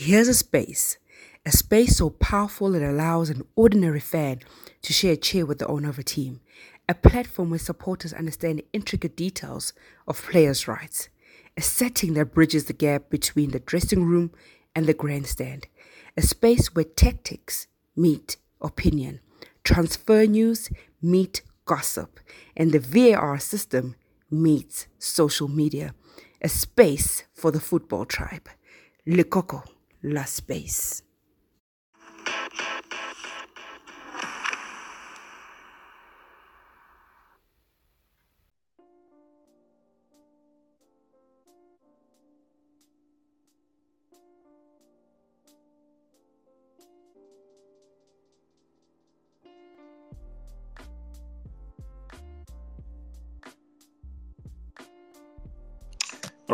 Here's a space, a space so powerful it allows an ordinary fan to share a chair with the owner of a team, a platform where supporters understand the intricate details of players' rights, a setting that bridges the gap between the dressing room and the grandstand, a space where tactics meet opinion, transfer news meet gossip, and the VAR system meets social media, a space for the football tribe. Lekoko La Space.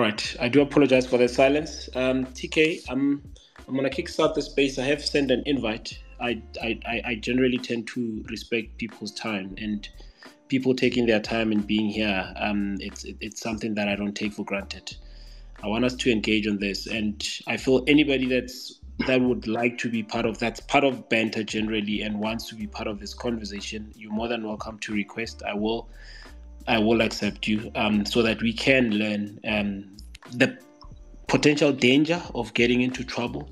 Right, I do apologize for the silence. Um, TK, I'm I'm gonna kickstart the space. I have sent an invite. I, I I generally tend to respect people's time and people taking their time and being here. Um, it's it's something that I don't take for granted. I want us to engage on this, and I feel anybody that's that would like to be part of that's part of banter generally and wants to be part of this conversation, you're more than welcome to request. I will I will accept you um, so that we can learn um, the potential danger of getting into trouble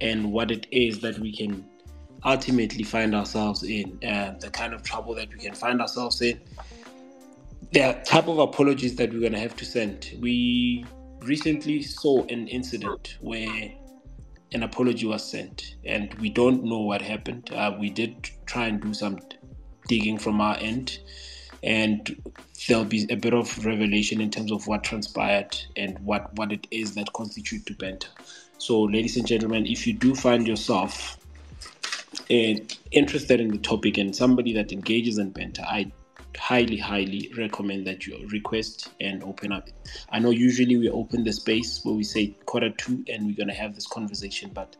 and what it is that we can ultimately find ourselves in, uh, the kind of trouble that we can find ourselves in. The type of apologies that we're going to have to send. We recently saw an incident where an apology was sent, and we don't know what happened. Uh, we did try and do some digging from our end and there'll be a bit of revelation in terms of what transpired and what what it is that constitute to banter. So ladies and gentlemen if you do find yourself uh, interested in the topic and somebody that engages in banter i highly highly recommend that you request and open up. I know usually we open the space where we say quarter two and we're going to have this conversation but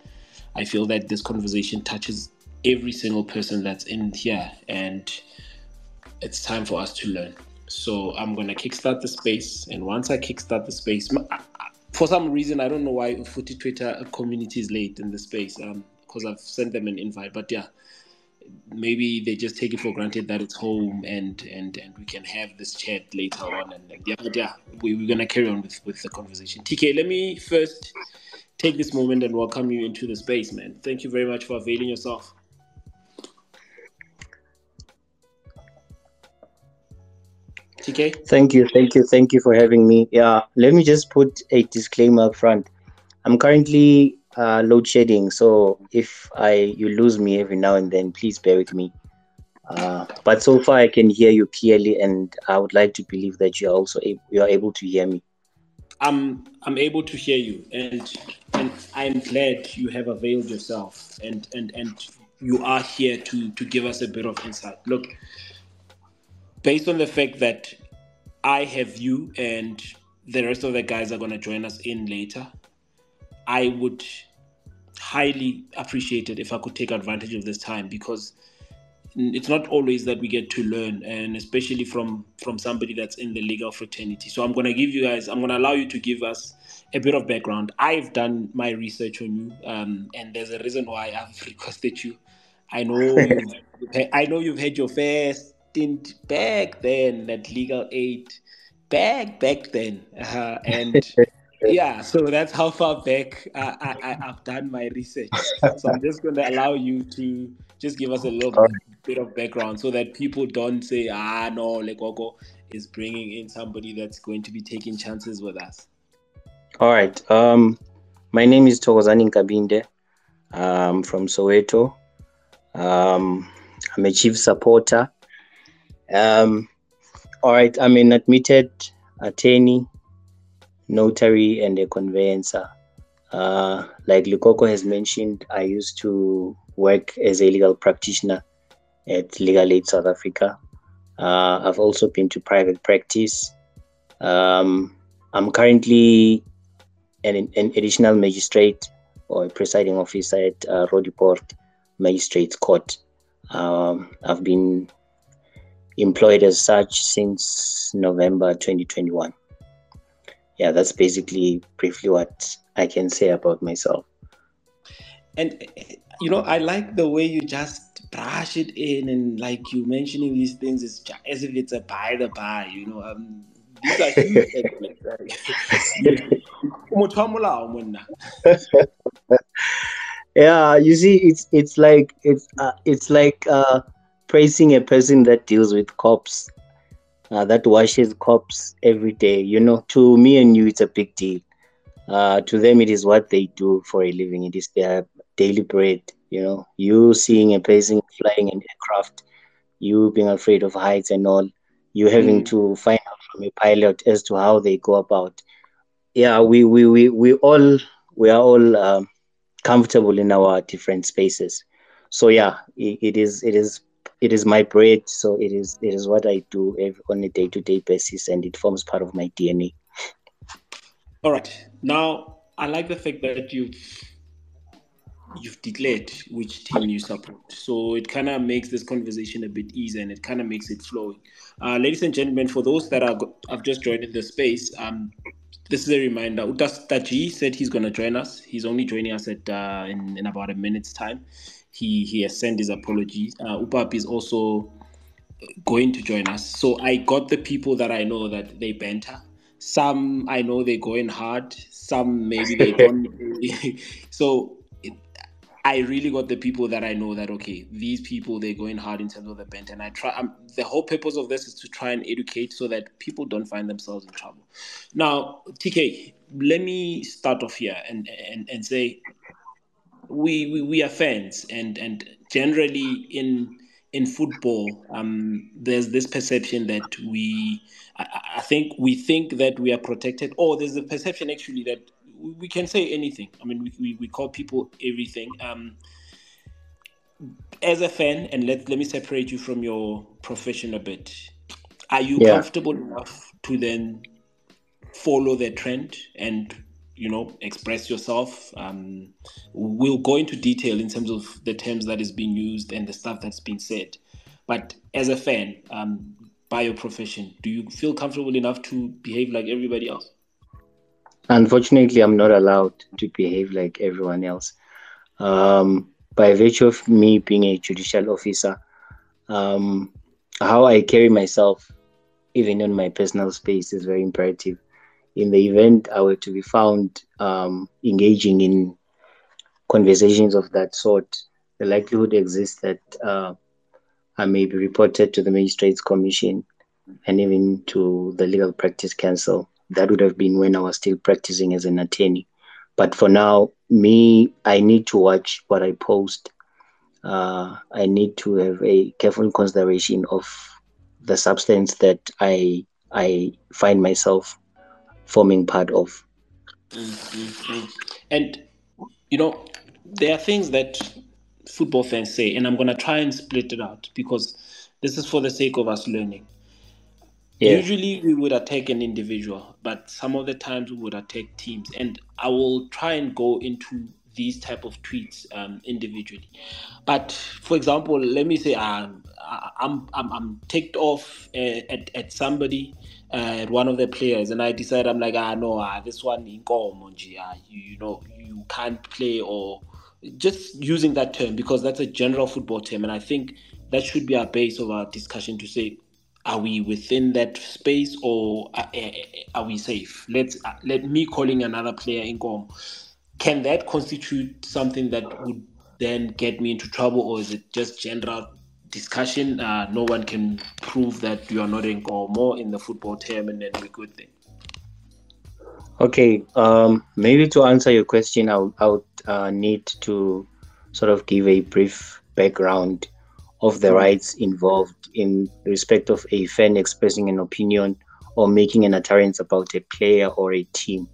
i feel that this conversation touches every single person that's in here and it's time for us to learn. So I'm gonna kickstart the space, and once I kickstart the space, for some reason I don't know why Footy Twitter community is late in the space. Um, because I've sent them an invite, but yeah, maybe they just take it for granted that it's home and and and we can have this chat later on. And yeah, but yeah, we, we're gonna carry on with with the conversation. TK, let me first take this moment and welcome you into the space, man. Thank you very much for availing yourself. TK? Thank you, thank you, thank you for having me. Yeah, let me just put a disclaimer up front. I'm currently uh, load shedding, so if I you lose me every now and then, please bear with me. Uh, but so far, I can hear you clearly, and I would like to believe that you are also able, you are able to hear me. I'm I'm able to hear you, and and I'm glad you have availed yourself, and and and you are here to to give us a bit of insight. Look, based on the fact that I have you and the rest of the guys are going to join us in later, I would highly appreciate it if I could take advantage of this time because it's not always that we get to learn and especially from from somebody that's in the legal fraternity. So i'm going to give you guys i'm going to allow you to give us a bit of background. I've done my research on you um, and there's a reason why i've requested you i know you've, i know you've had your first stint back then at Legal Aid, back back then, uh, and yeah, so that's how far back uh, I, have done my research. So I'm just going to allow you to just give us a little bit, bit of background so that people don't say, ah, no, Lekoko is bringing in somebody that's going to be taking chances with us. All right. Um, my name is Thokozani Nkabinde. I'm from Soweto. Um, I'm a chief supporter um, all right, I'm an admitted attorney, notary, and a conveyancer. Uh, like Lekoko has mentioned, I used to work as a legal practitioner at Legal Aid South Africa. Uh, I've also been to private practice. Um, I'm currently an, an, additional magistrate or a presiding officer at uh, Roodepoort Magistrates Court. Um, I've been employed as such since November 2021. Yeah, that's basically briefly what I can say about myself. and you know, I like the way you just brush it in and like you mentioning these things is as if it's a by the by, you know. Um, these are huge segments. yeah, you see, it's it's like it's uh, it's like uh, praising a person that deals with cops, uh, that washes cops every day. You know, to me and you, it's a big deal. Uh, to them, it is what they do for a living. It is their daily bread. You know, you seeing a person flying an aircraft, you being afraid of heights and all, you having mm. to find out from a pilot as to how they go about. Yeah, we we we, we all we are all um, comfortable in our different spaces. So yeah, it, it is it is it is my bread. So it is it is what I do on a day to day basis, and it forms part of my DNA. All right. Now I like the fact that you've you've declared which team you support. So it kind of makes this conversation a bit easier and it kind of makes it flowing. Uh, ladies and gentlemen, for those that are have just joined in the space, um, this is a reminder. Utas Taji said he's going to join us. He's only joining us at uh, in, in about a minute's time. He he has sent his apologies. Uh, Upap is also going to join us. So I got the people that I know that they banter. Some I know they're going hard. Some maybe they don't. so I really got the people that I know that okay, these people they're going hard in terms of the bent, and I try. Um, the whole purpose of this is to try and educate so that people don't find themselves in trouble. Now, TK, let me start off here and and, and say we, we we are fans, and and generally in in football, um, there's this perception that we, I, I think we think that we are protected, or there's a perception actually that we can say anything. I mean, we, we, we call people everything. Um, as a fan, and let let me separate you from your profession a bit. Are you yeah. comfortable enough to then follow the trend and you know express yourself? Um, we'll go into detail in terms of the terms that is being used and the stuff that's being said. But as a fan, um, by your profession, do you feel comfortable enough to behave like everybody else? Unfortunately, I'm not allowed to behave like everyone else. Um, by virtue of me being a judicial officer, um, how I carry myself, even in my personal space, is very imperative. In the event I were to be found um, engaging in conversations of that sort, the likelihood exists that uh, I may be reported to the Magistrates Commission and even to the Legal Practice Council that would have been when I was still practicing as an attorney. But for now, me, I need to watch what I post. Uh, I need to have a careful consideration of the substance that I I find myself forming part of. Mm-hmm. And you know, there are things that football fans say, and I'm gonna try and split it out because this is for the sake of us learning. Yeah. Usually we would attack an individual, but some of the times we would attack teams. And I will try and go into these type of tweets um, individually. But for example, let me say um, I'm, I'm, I'm ticked off at, at, at somebody, uh, at one of the players, and I decide I'm like, ah, no, ah, this one in ah, you, you know, you can't play or just using that term because that's a general football term. And I think that should be our base of our discussion to say, are we within that space or are, uh, uh, are we safe? Let's uh, let me calling another player in Gom. Can that constitute something that would then get me into trouble, or is it just general discussion? Uh, no one can prove that you are not in more in the football term, and then we're good then. Okay, um, maybe to answer your question, I would, uh, need to sort of give a brief background of the rights involved in respect of a fan expressing an opinion or making an utterance about a player or a team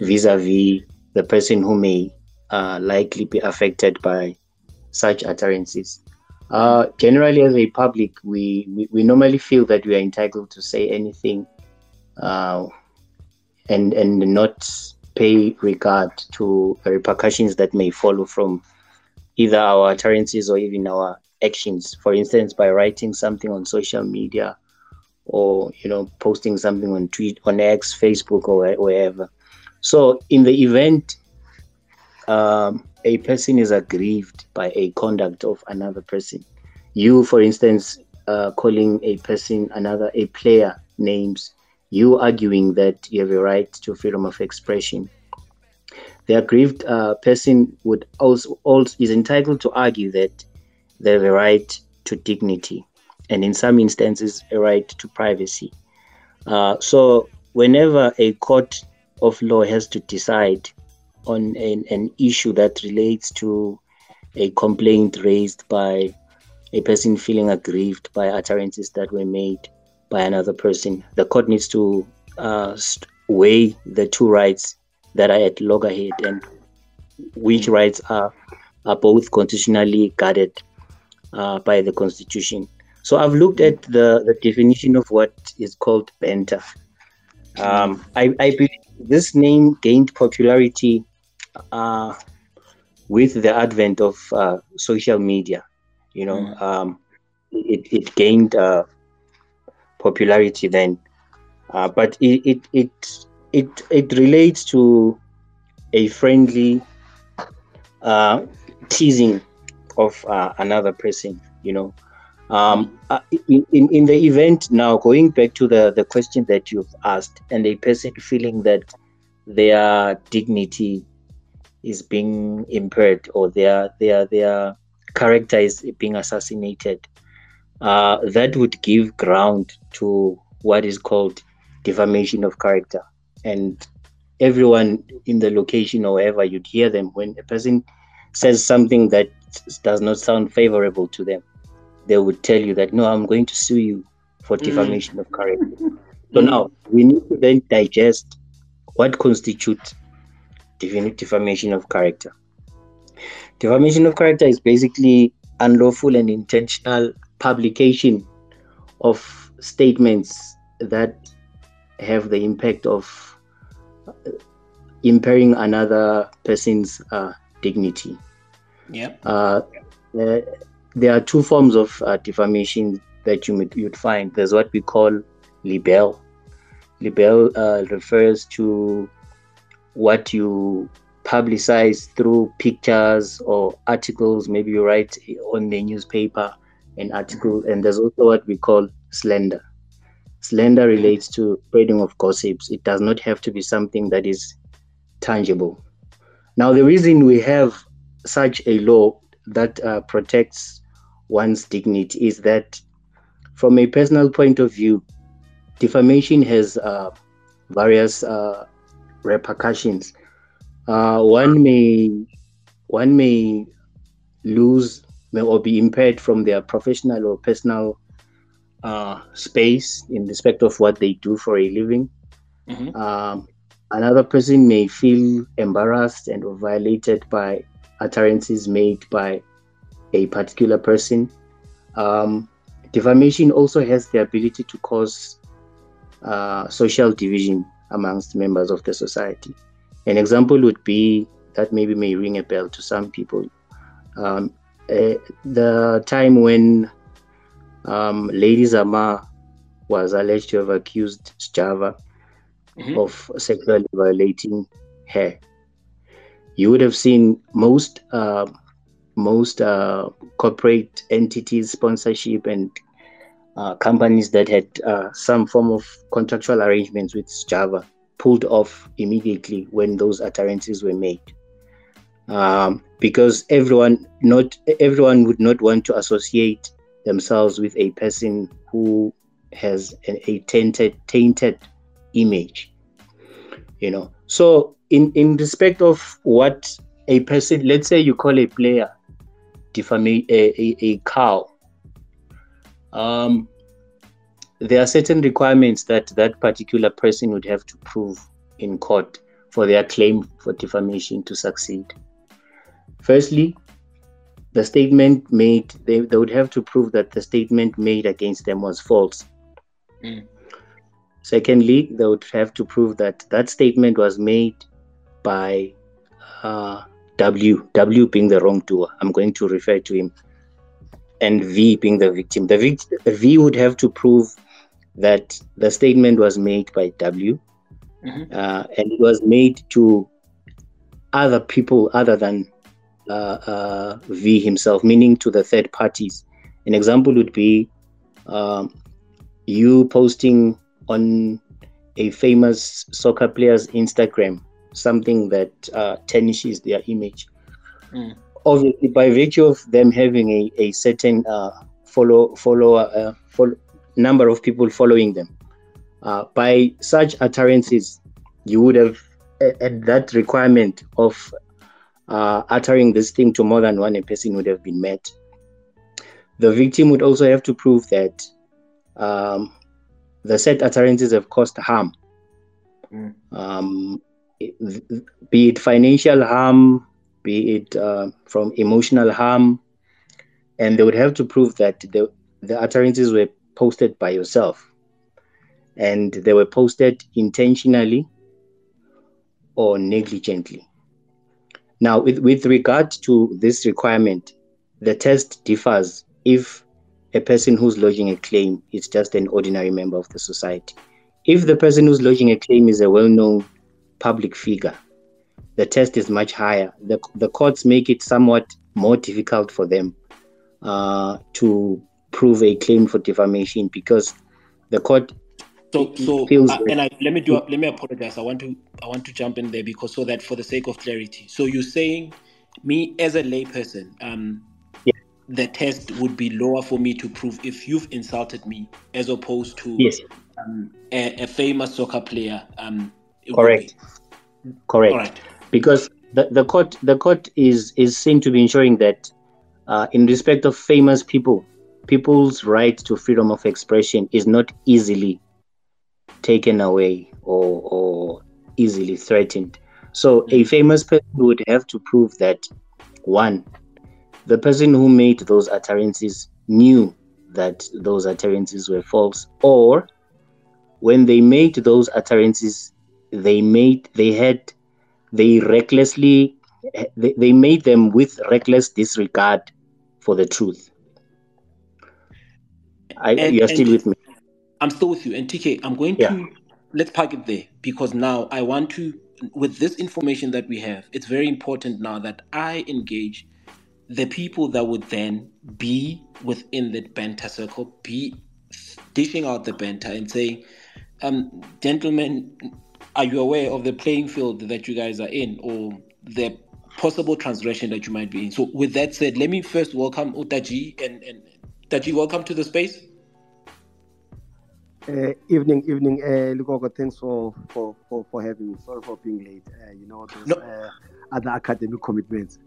vis-a-vis the person who may uh, likely be affected by such utterances. Uh, generally, as a public, we, we, we, normally feel that we are entitled to say anything uh, and, and not pay regard to repercussions that may follow from either our utterances or even our actions. For instance by writing something on social media or you know posting something on tweet on x facebook or wherever. So in the event um, a person is aggrieved by a conduct of another person. You, for instance, uh, calling a person another a player names, you arguing that you have a right to freedom of expression. The aggrieved uh, person would also, also is entitled to argue that they have a right to dignity, and in some instances, a right to privacy. Uh, so, whenever a court of law has to decide on an, an issue that relates to a complaint raised by a person feeling aggrieved by utterances that were made by another person, the court needs to uh, weigh the two rights that are at loggerhead and which rights are, are both constitutionally guarded uh, by the constitution. So I've looked at the, the definition of what is called banter. Um, I, I believe this name gained popularity uh, with the advent of uh, social media. You know, mm. um, it, it gained uh, popularity then, uh, but it, it it it it relates to a friendly uh, teasing of uh, another person. You know, um, uh, in, in the event now, going back to the, the question that you've asked, and a person feeling that their dignity is being impaired or their their their character is being assassinated, uh, that would give ground to what is called defamation of character. And everyone in the location or wherever you'd hear them when a person says something that does not sound favorable to them they would tell you that no, I'm going to sue you for mm. defamation mm. of character. So mm. now we need to then digest what constitutes defamation of character. Defamation of character is basically unlawful and intentional publication of statements that have the impact of uh, impairing another person's uh, dignity. Yeah. Uh, uh, there are two forms of uh, defamation that you you'd find. There's what we call libel. Libel uh, refers to what you publicize through pictures or articles. Maybe you write on the newspaper an article, and there's also what we call slander. Slander relates to spreading of gossips. It does not have to be something that is tangible. Now, the reason we have such a law that uh, protects one's dignity is that, from a personal point of view, defamation has uh, various uh, repercussions. Uh, one may one may lose may or be impaired from their professional or personal uh, space in respect of what they do for a living. Mm-hmm. Um, another person may feel embarrassed and or violated by utterances made by a particular person. Um, defamation also has the ability to cause uh, social division amongst members of the society. An example would be that maybe may ring a bell to some people. Um, uh, the time when um, Lady Zama was alleged to have accused Sjava mm-hmm. of sexually violating her you would have seen most uh, most uh, corporate entities, sponsorship, and uh, companies that had uh, some form of contractual arrangements with Sjava pulled off immediately when those utterances were made. Um, because everyone not everyone would not want to associate themselves with a person who has a, a tainted tainted image you know so in in respect of what a person, let's say you call a player defame a, a, a cow. Um, there are certain requirements that that particular person would have to prove in court for their claim for defamation to succeed. Firstly, the statement made, they, they would have to prove that the statement made against them was false. Mm. Secondly, they would have to prove that that statement was made by uh, W, W being the wrongdoer. I'm going to refer to him, and V being the victim. The V would have to prove that the statement was made by W, mm-hmm. uh, and it was made to other people other than uh, uh, V himself, meaning to the third parties. An example would be um, you posting on a famous soccer player's Instagram something that uh, tarnishes their image. Mm. Obviously, by virtue of them having a, a certain uh, follow follower uh, follow, number of people following them, uh, by such utterances, you would have at that requirement of uh, uttering this thing to more than one person would have been met. The victim would also have to prove that um, the said utterances have caused harm, mm. um, be it financial harm, be it uh, from emotional harm, and they would have to prove that the, the utterances were posted by yourself and they were posted intentionally or negligently. Now, with, with regard to this requirement, the test differs if a person who's lodging a claim is just an ordinary member of the society. If the person who's lodging a claim is a well known public figure, the test is much higher. The, the courts make it somewhat more difficult for them uh, to prove a claim for defamation because the court so so uh, and I, let me do let me apologize. I want to I want to jump in there because so that for the sake of clarity. So you're saying me as a layperson, um, yeah. the test would be lower for me to prove if you've insulted me as opposed to yes. um, a, a, famous soccer player. Um, Correct. Correct. All right. Because the, the court the court is is seen to be ensuring that uh, in respect of famous people, people's right to freedom of expression is not easily taken away or, or easily threatened. So a famous person would have to prove that one, the person who made those utterances knew that those utterances were false, or when they made those utterances, they made they had they recklessly they, they made them with reckless disregard for the truth. I, and, you're still with me. I'm still with you. And TK, I'm going yeah. to let's park it there because now I want to, with this information that we have, it's very important now that I engage the people that would then be within the banter circle, be dishing out the banter and saying, um, gentlemen, are you aware of the playing field that you guys are in or the possible transgression that you might be in? So, with that said, let me first welcome Utaji and, and Taji, welcome to the space. Uh, evening, evening, uh, Lugogo. Thanks for, for, for, for having me. Sorry for being late. Uh, you know, there's no. uh, other academic commitments.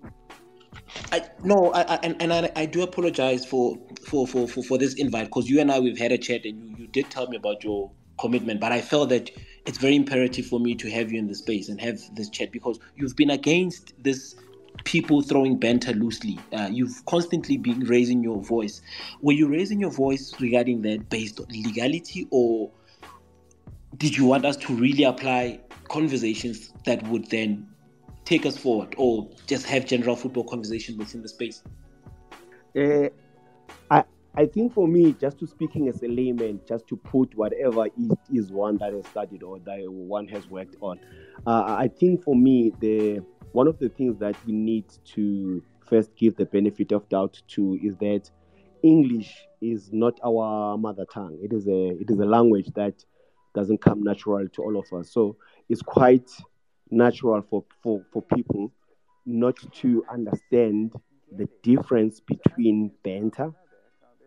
I no, I, I and, and I, I do apologize for for for for, for this invite because you and I we've had a chat and you, you did tell me about your commitment, but I felt that it's very imperative for me to have you in the space and have this chat because you've been against this people throwing banter loosely. Uh, you've constantly been raising your voice. Were you raising your voice regarding that based on legality, or did you want us to really apply conversations that would then take us forward, or just have general football conversation within the space? Uh, I think for me, just to speaking as a layman, just to put whatever is, is one that has studied or that one has worked on. Uh, I think for me the one of the things that we need to first give the benefit of doubt to is that English is not our mother tongue. It is a it is a language that doesn't come natural to all of us. So it's quite natural for, for, for people not to understand the difference between banter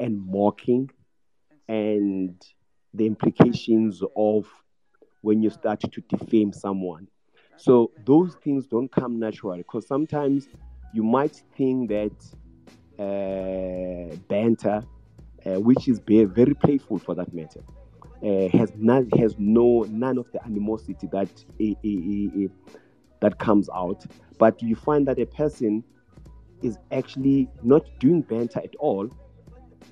and mocking and the implications of when you start to defame someone. So those things don't come naturally because sometimes you might think that uh, banter, uh, which is very, very playful for that matter, uh, has not has no none of the animosity that that comes out. But you find that a person is actually not doing banter at all.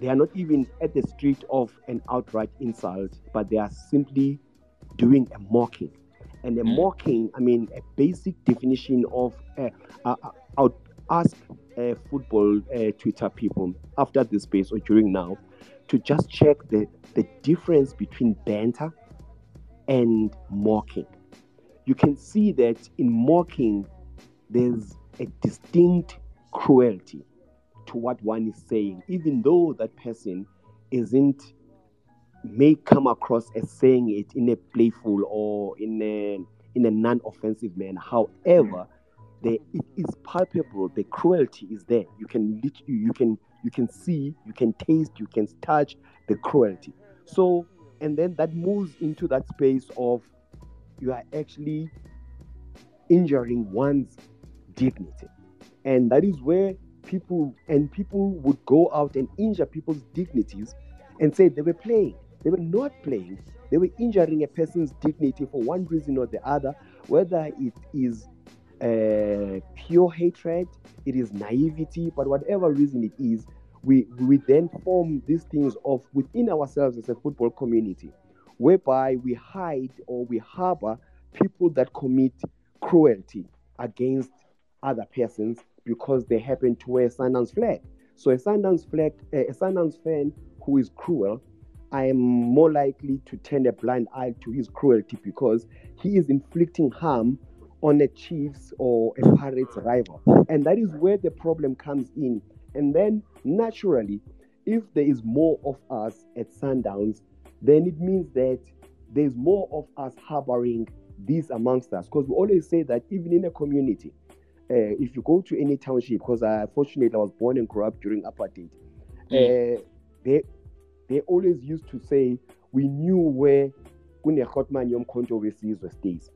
They are not even at the street of an outright insult, but they are simply doing a mocking and a mm. mocking. I mean, a basic definition of. Uh, uh, uh ask uh, football uh, Twitter people after this space or during now to just check the the difference between banter and mocking. You can see that in mocking, there's a distinct cruelty to what one is saying, mm. even though that person isn't may come across as saying it in a playful or in a in a non-offensive manner. However, mm. the, it is palpable. The cruelty is there. You can you can you can see, you can taste, you can touch the cruelty. So, and then that moves into that space of you are actually injuring one's dignity, and that is where people and people would go out and injure people's dignities and say they were playing. They were not playing. They were injuring a person's dignity for one reason or the other, whether it is uh, pure hatred, it is naivety, but whatever reason it is, we, we then form these things of within ourselves as a football community, whereby we hide or we harbor people that commit cruelty against other persons because they happen to wear a Sundowns flag. So a Sundowns flag, a Sundowns fan who is cruel, I am more likely to turn a blind eye to his cruelty because he is inflicting harm on a Chiefs or a Pirates rival. And that is where the problem comes in. And then naturally, if there is more of us at Sundowns, then it means that there's more of us harboring this amongst us. Because we always say that even in a community, uh, if you go to any township, because I fortunately I was born and grew up during apartheid, mm. uh, they they always used to say we knew where kunehotman yomkhonto wesizwe stays.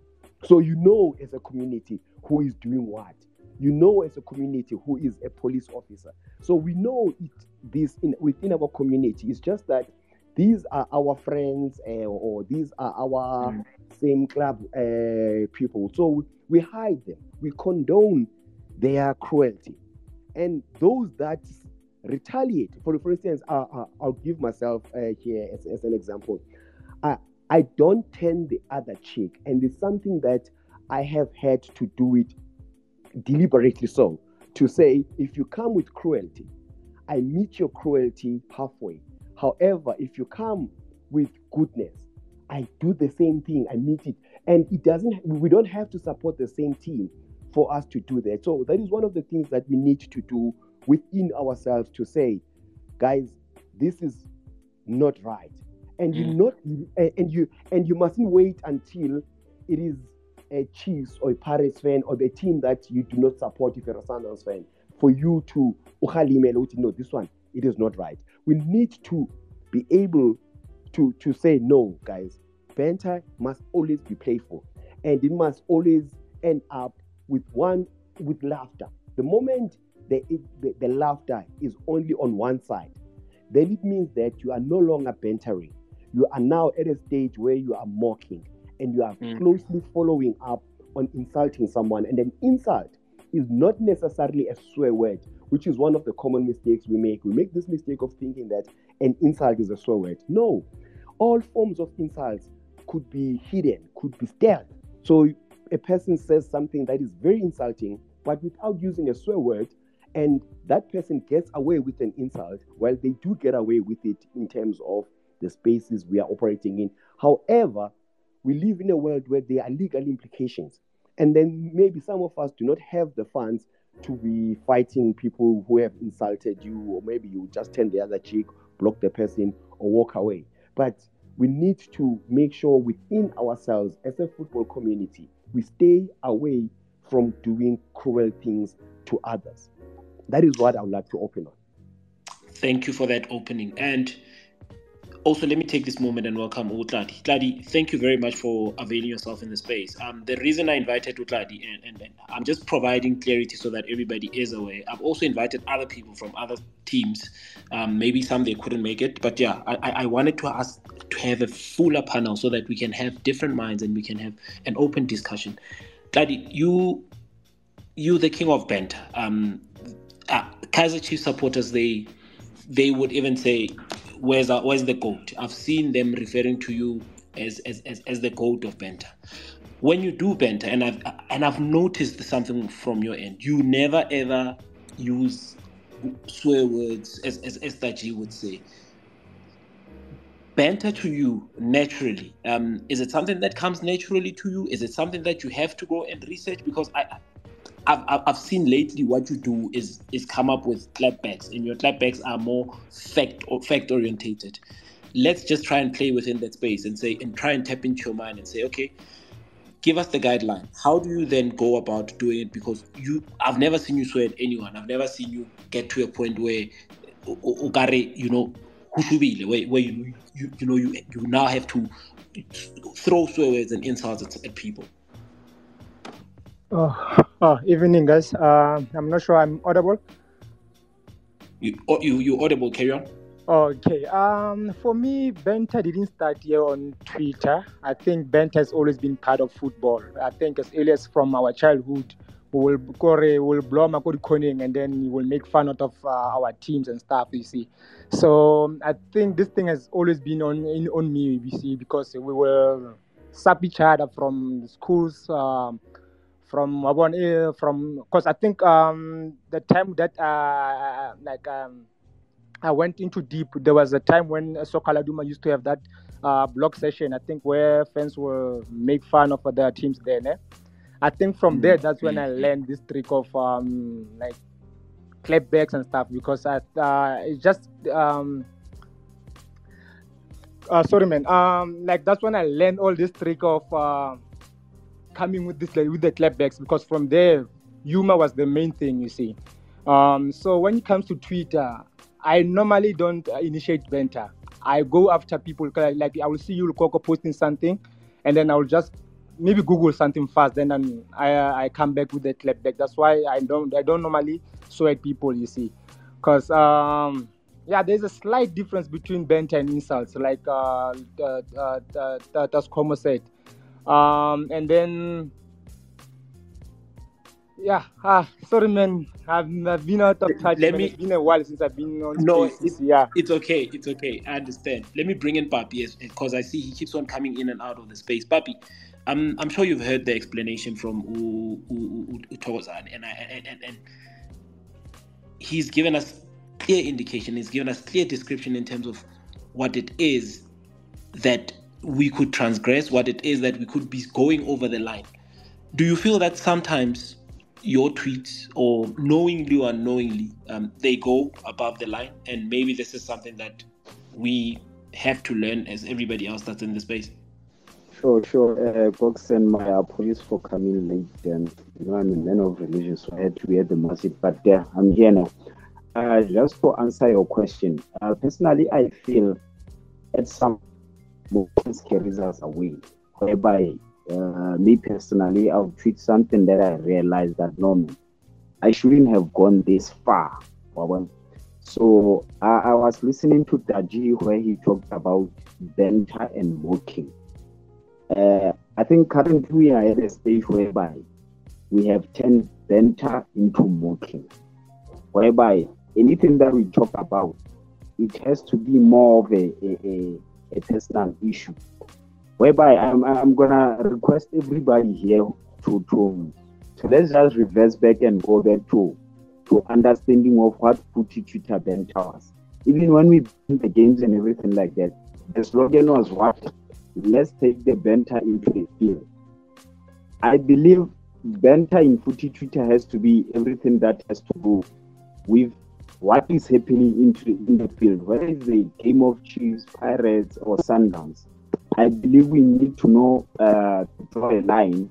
So you know as a community who is doing what. You know as a community who is a police officer. So we know it this in within our community. It's just that these are our friends uh, or these are our mm. same club uh, people. So we hide them. We condone their cruelty. And those that retaliate, for, for instance, uh, I'll give myself uh, here as, as an example. I, I don't turn the other cheek, and it's something that I have had to do it deliberately so to say if you come with cruelty, I meet your cruelty halfway. However, if you come with goodness, I do the same thing. I meet it, and it doesn't. We don't have to support the same team for us to do that. So that is one of the things that we need to do within ourselves to say, guys, this is not right and you mm. not and you and you mustn't wait until it is a Chiefs or a Pirates fan or the team that you do not support if you're a Sundowns fan for you to no this one it is not right we need to be able to to say no guys banter must always be playful and it must always end up with one with laughter the moment the, the, the laughter is only on one side then it means that you are no longer bantering you are now at a stage where you are mocking and you are mm. closely following up on insulting someone. And an insult is not necessarily a swear word, which is one of the common mistakes we make. We make this mistake of thinking that an insult is a swear word. No, all forms of insults could be hidden, could be stealth. So a person says something that is very insulting, but without using a swear word, and that person gets away with an insult, well, they do get away with it in terms of the spaces we are operating in. However, we live in a world where there are legal implications. And then maybe some of us do not have the funds to be fighting people who have insulted you, or maybe you just turn the other cheek, block the person, or walk away. But we need to make sure within ourselves as a football community, we stay away from doing cruel things to others. That is what I would like to open on. Thank you for that opening. And also let me take this moment and welcome Utladi. Tladi, thank you very much for availing yourself in the space. Um, the reason I invited Utladi, and, and, and, I'm just providing clarity so that everybody is aware. I've also invited other people from other teams. Um, maybe some they couldn't make it, but yeah, I, I wanted to ask to have a fuller panel so that we can have different minds and we can have an open discussion. Tladi, you you the king of banter. Um, uh, Kaizer Chief supporters they they would even say where's the, where's the goat? I've seen them referring to you as as, as, as the goat of banter. When you do banter, and I've and I've noticed something from your end, you never ever use swear words as as Esther G would say. Banter to you naturally. Um, is it something that comes naturally to you? Is it something that you have to go and research? Because I I've, I've seen lately what you do is is come up with clapbacks, and your clapbacks are more fact or fact orientated. Let's just try and play within that space and say and try and tap into your mind and say, okay, give us the guideline. How do you then go about doing it? Because you, I've never seen you swear at anyone. I've never seen you get to a point where, you know, where, where you, you, you know, you, you now have to throw swear words and insults at, at people. Oh, oh, evening, guys. Uh, I'm not sure I'm audible. You, oh, you, you audible. Carry on. Okay. Um, for me, Benta didn't start here on Twitter. I think Benta has always been part of football. I think as early as from our childhood, we will we will blow Makodi Koning and then we will make fun out of uh, our teams and stuff. You see. So I think this thing has always been on in, on me. You see, because we will sub each other from schools. Um, from one uh, from because I think um, the time that uh, like um, I went into deep. There was a time when Soccer Laduma used to have that uh, blog session. I think where fans will make fun of their teams there. Ne? I think from mm-hmm. there that's when I learned this trick of um, like clapbacks and stuff because I uh, it's just um, uh, sorry man um, like that's when I learned all this trick of uh, coming with this with the clapbacks because from there humor was the main thing you see. Um, so when it comes to Twitter, I normally don't uh, initiate banter. I go after people like I will see you Coco posting something, and then I will just maybe Google something fast. Then I'm, I I come back with the clapback. That's why I don't I don't normally sweat people. You see, because um yeah, there's a slight difference between banter and insults. Like uh, uh, uh, uh, said, um, and then yeah, ah, sorry, man. I've, I've been out of touch. Let me, it's been a while since I've been on. No, it's, yeah, it's okay. It's okay. I understand. Let me bring in Papi because I see he keeps on coming in and out of the space. Papi, I'm I'm sure you've heard the explanation from U, U, U, Utozan, and, and and and he's given us clear indication. He's given us clear description in terms of what it is that we could transgress, what it is that we could be going over the line. Do you feel that sometimes your tweets or knowingly or unknowingly um, they go above the line? And maybe this is something that we have to learn as everybody else that's in the space. Sure sure. Uh, box and my apologies for coming late and you know i'm a man of religion so i had to be at the masjid but uh, i'm here now. Uh, just to answer your question uh, personally i feel at some moments carries us away whereby uh, me personally, I'll tweet something that I realized that no, I shouldn't have gone this far. So I, I was listening to Daji where he talked about banter and mocking. Uh, I think currently we are at a stage whereby we have turned banter into mocking, whereby anything that we talk about, it has to be more of a, a, a, a personal issue whereby I'm, I'm gonna request everybody here to to to let's just reverse back and go back to to understanding of what Footy Twitter banter was. Even when we the games and everything like that, the slogan was what? Let's take the banter into the field. I believe banter in Footy Twitter has to be everything that has to do with what is happening in the field, whether it's the game of Chiefs, Pirates, or Sundowns I believe we need to know uh, draw a line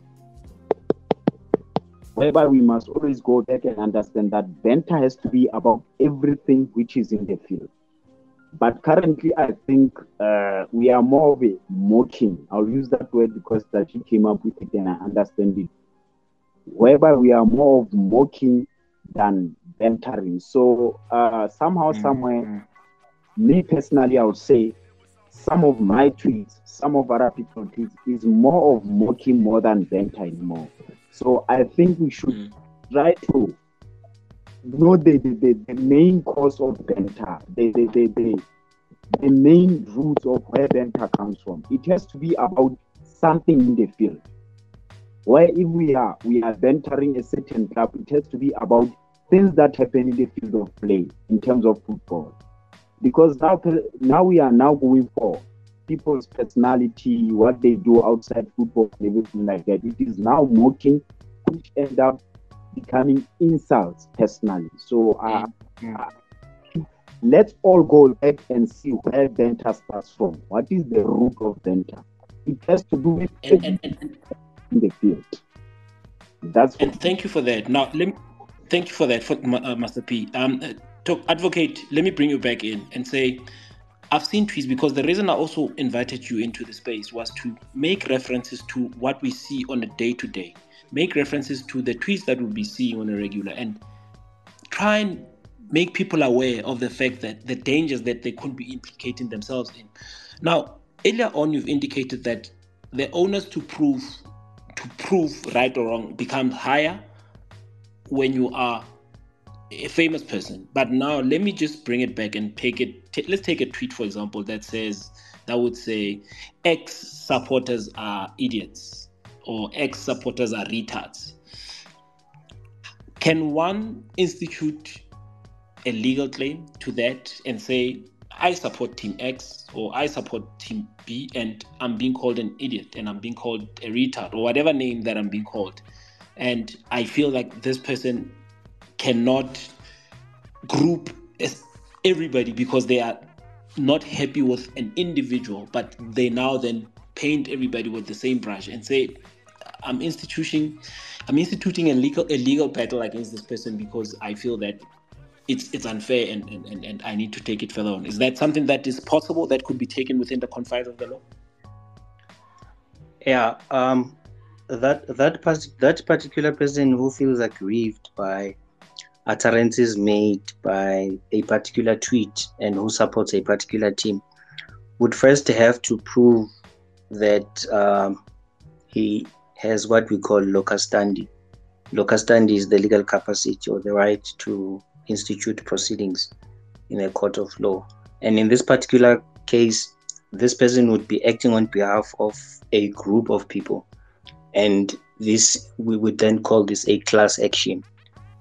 whereby we must always go back and understand that banter has to be about everything which is in the field. But currently, I think uh, we are more of a mocking. I'll use that word because that she came up with it and I understand it. Whereby we are more of mocking than bantering. So uh, somehow, mm-hmm. somewhere, me personally, I would say some of my tweets, some of other people's tweets is more of mocking more than banter anymore. So I think we should mm. try to know the, the, the, the, main cause of banter, the, the, the, the, the main roots of where banter comes from. It has to be about something in the field. Where if we are we are bantering a certain club, it has to be about things that happen in the field of play in terms of football because now now we are now going for people's personality, what they do outside football, and everything like that. It is now mocking, which end up becoming insults personally. So uh, uh, let's all go back and see where banter starts from. What is the root of banter? It has to do with and, and, and, in the field. That's and thank you for that. Now, let me thank you for that, for uh, Master P. Um, uh, talk, advocate. Let me bring you back in and say, I've seen tweets because the reason I also invited you into the space was to make references to what we see on a day to day, make references to the tweets that we'll be seeing on a regular, and try and make people aware of the fact that the dangers that they could be implicating themselves in. Now, earlier on, you've indicated that the onus to prove to prove right or wrong becomes higher when you are a famous person. But now let me just bring it back and take it. T- let's take a tweet, for example, that says that would say X supporters are idiots or X supporters are retards. Can one institute a legal claim to that and say I support Team X or I support Team B and I'm being called an idiot and I'm being called a retard or whatever name that I'm being called. And I feel like this person cannot group everybody because they are not happy with an individual, but they now then paint everybody with the same brush and say, I'm instituting I'm instituting a legal a legal battle against this person because I feel that it's it's unfair and, and, and, I need to take it further on. Is that something that is possible that could be taken within the confines of the law? Yeah, um, that that that particular person who feels aggrieved by utterances made by a particular tweet and who supports a particular team would first have to prove that um, he has what we call locus standi. Locus standi is the legal capacity or the right to institute proceedings in a court of law. And in this particular case, this person would be acting on behalf of a group of people. And this, we would then call this a class action.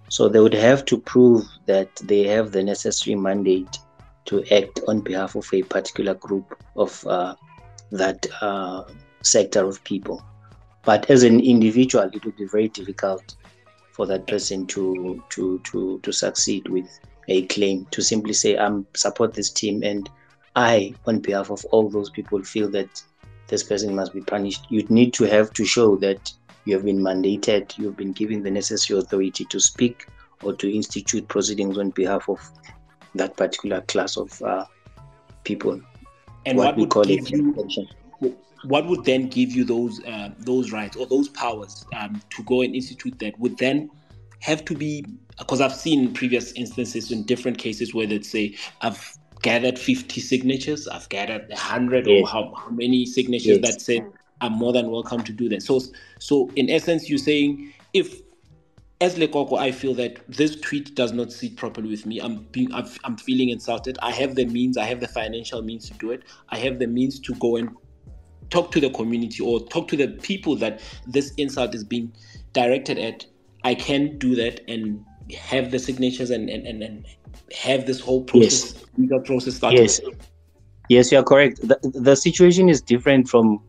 So they would have to prove that they have the necessary mandate to act on behalf of a particular group of uh, that uh, sector of people. But as an individual, it would be very difficult for that person to to to to succeed with a claim. To simply say i'm support this team and i on behalf of all those people feel that this person must be punished. You need to have to show that you have been mandated you've been given the necessary authority to speak or to institute proceedings on behalf of that particular class of uh, people. And what, what we call it you, what would then give you those uh, those rights or those powers um, to go and institute that would then have to be because I've seen previous instances in different cases where they'd say I've gathered 50 signatures, I've gathered 100 yes. or how, how many signatures yes. that say I'm more than welcome to do that. So so in essence you're saying if as Lekoko, I feel that this tweet does not sit properly with me. I'm being, I'm, I'm feeling insulted. I have the means, I have the financial means to do it. I have the means to go and talk to the community or talk to the people that this insult is being directed at, I can do that and have the signatures and, and, and, and have this whole process, yes. legal process started. Yes. Yes, you are correct. The, the situation is different from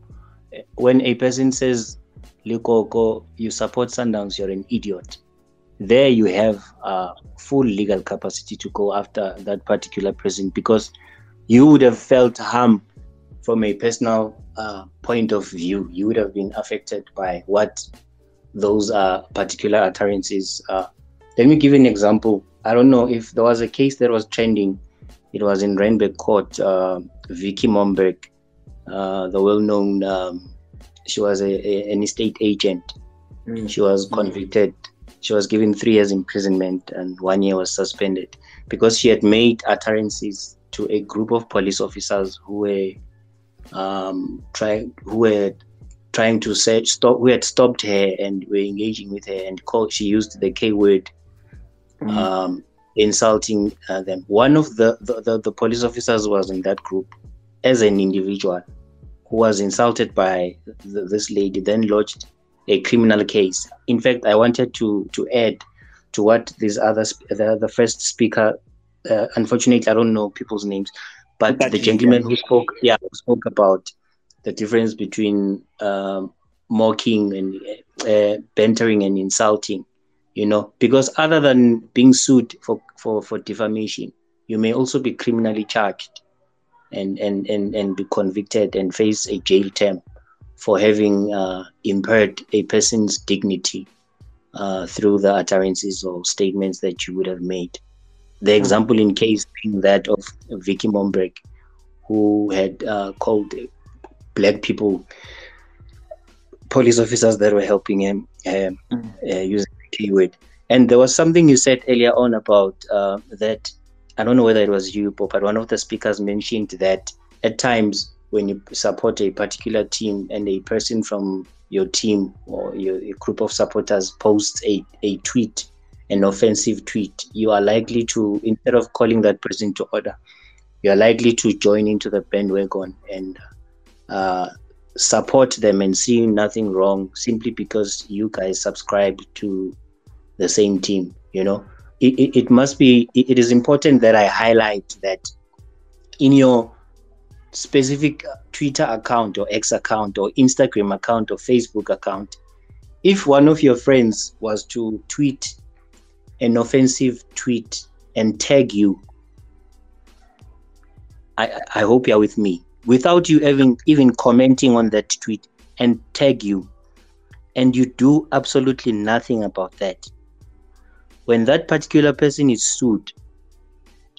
eh, when a person says, Likoko, you support Sundowns, you're an idiot. There you have a full legal capacity to go after that particular person because you would have felt harm from a personal uh, point of view, you would have been affected by what those uh, particular utterances are. Let me give you an example. I don't know if there was a case that was trending. It was in Randburg Court. Uh, Vicky Momberg, uh, the well-known, um, she was a, a, an estate agent. Mm. She was convicted. She was given three years imprisonment and one year was suspended because she had made utterances to a group of police officers who were um, try, who were trying to say, stop, who had stopped her and were engaging with her and called, she used the K word, mm um, insulting uh, them. One of the, the, the, the police officers was in that group as an individual who was insulted by the, this lady, then lodged a criminal case. In fact, I wanted to to add to what this other the, the first speaker. Uh, unfortunately, I don't know people's names, but the gentleman who spoke, yeah, who spoke about the difference between um, mocking and uh, bantering and insulting you know, because other than being sued for, for, for defamation, you may also be criminally charged and, and, and, and be convicted and face a jail term for having uh, impaired a person's dignity uh, through the utterances or statements that you would have made. The example in case being that of Vicky Momberg, who had uh, called black people police officers that were helping him um, mm. uh, using the keyword. And there was something you said earlier on about uh, that. I don't know whether it was you, but one of the speakers mentioned that at times when you support a particular team and a person from your team or your, your group of supporters posts a, a tweet, an offensive tweet, you are likely to, instead of calling that person to order, you are likely to join into the bandwagon and uh, support them and see nothing wrong simply because you guys subscribe to the same team you know? It, it, it must be it, it is important that i highlight that in your specific twitter account or x account or instagram account or facebook account if one of your friends was to tweet an offensive tweet and tag you i i hope you're with me. Without you even even commenting on that tweet and tag you and you do absolutely nothing about that. When that particular person is sued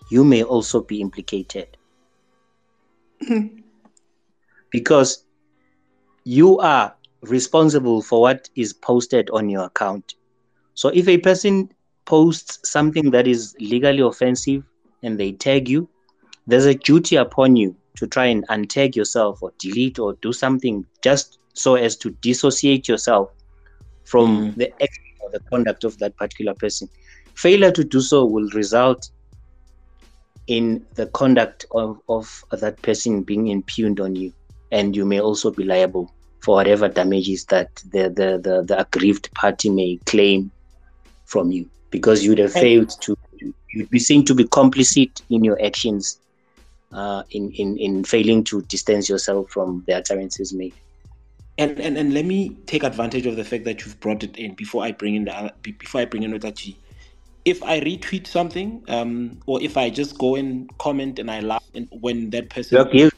you may also be implicated. Hmm. Because you are responsible for what is posted on your account. So if a person posts something that is legally offensive and they tag you there's a duty upon you to try and untag yourself or delete or do something just so as to dissociate yourself from mm. the action or the conduct of that particular person. Failure to do so will result in the conduct of, of that person being impugned on you, and you may also be liable for whatever damages that the, the, the, the aggrieved party may claim from you because you'd have failed to you'd be seen to be complicit in your actions uh, in, in, in failing to distance yourself from the utterances made. And, and and let me take advantage of the fact that you've brought it in before I bring in the before I bring in Otachi. If I retweet something, um, or if I just go and comment and I laugh, and when that person you,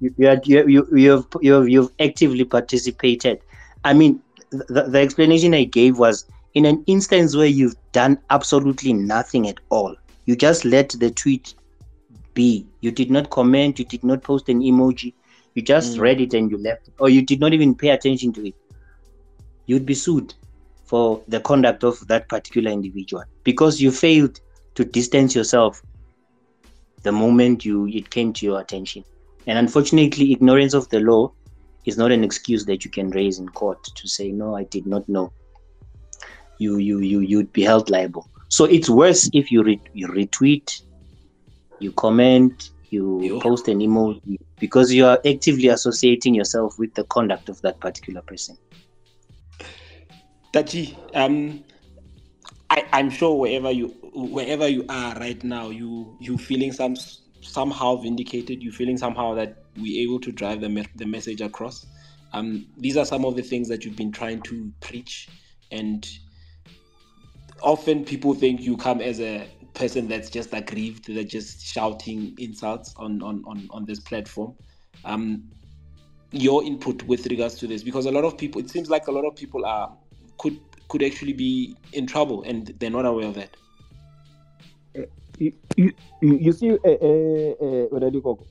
you, you, you, you've, you've, you've actively participated. I mean, the, the explanation I gave was in an instance where you've done absolutely nothing at all. You just let the tweet be. You did not comment, you did not post an emoji, you just mm. read it and you left, or you did not even pay attention to it. You'd be sued for the conduct of that particular individual because you failed to distance yourself the moment you it came to your attention. And unfortunately, ignorance of the law is not an excuse that you can raise in court to say, no, I did not know. You you you you'd be held liable. So it's worse if you, re- you retweet you comment, you Yo. post an emoji because you are actively associating yourself with the conduct of that particular person. Tachi, um, I, I'm sure wherever you wherever you are right now, you you feeling some somehow vindicated. You feeling somehow that we're able to drive the me- the message across. Um, these are some of the things that you've been trying to preach, and often people think you come as a person that's just aggrieved, they're just shouting insults on on on, on this platform. Um, your input with regards to this, because a lot of people, it seems like a lot of people are could could actually be in trouble and they're not aware of that. You, you, you see, uh, uh, uh,